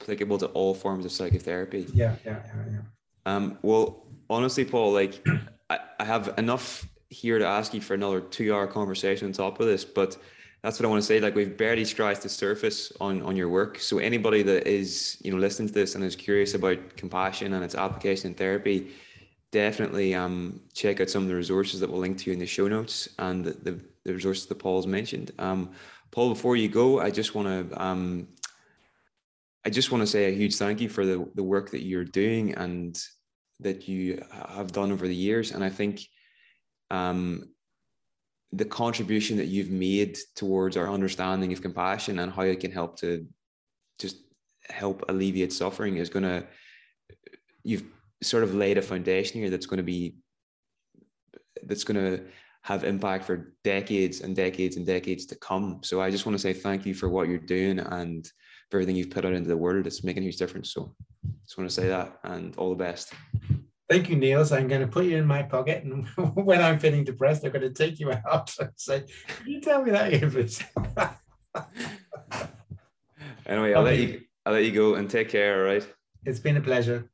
applicable to all forms of psychotherapy. Yeah, yeah, yeah, yeah. Um, well, honestly, Paul, like I, I have enough here to ask you for another two hour conversation on top of this, but that's what I want to say. Like we've barely scratched the surface on on your work. So anybody that is you know listening to this and is curious about compassion and its application in therapy, definitely um check out some of the resources that we'll link to in the show notes and the the, the resources that Paul's mentioned. Um, Paul, before you go, I just want to um, I just want to say a huge thank you for the the work that you're doing and that you have done over the years. And I think um the contribution that you've made towards our understanding of compassion and how it can help to just help alleviate suffering is going to you've sort of laid a foundation here that's going to be that's going to have impact for decades and decades and decades to come. So i just want to say thank you for what you're doing and for everything you've put out into the world. It's making a huge difference. So just want to say that and all the best Thank you, Niels. I'm going to put you in my pocket, and [LAUGHS] when I'm feeling depressed, I'm going to take you out [LAUGHS] and say, "Can you tell me that please?" [LAUGHS] anyway, I'll okay. let you. I'll let you go and take care. All right. It's been a pleasure.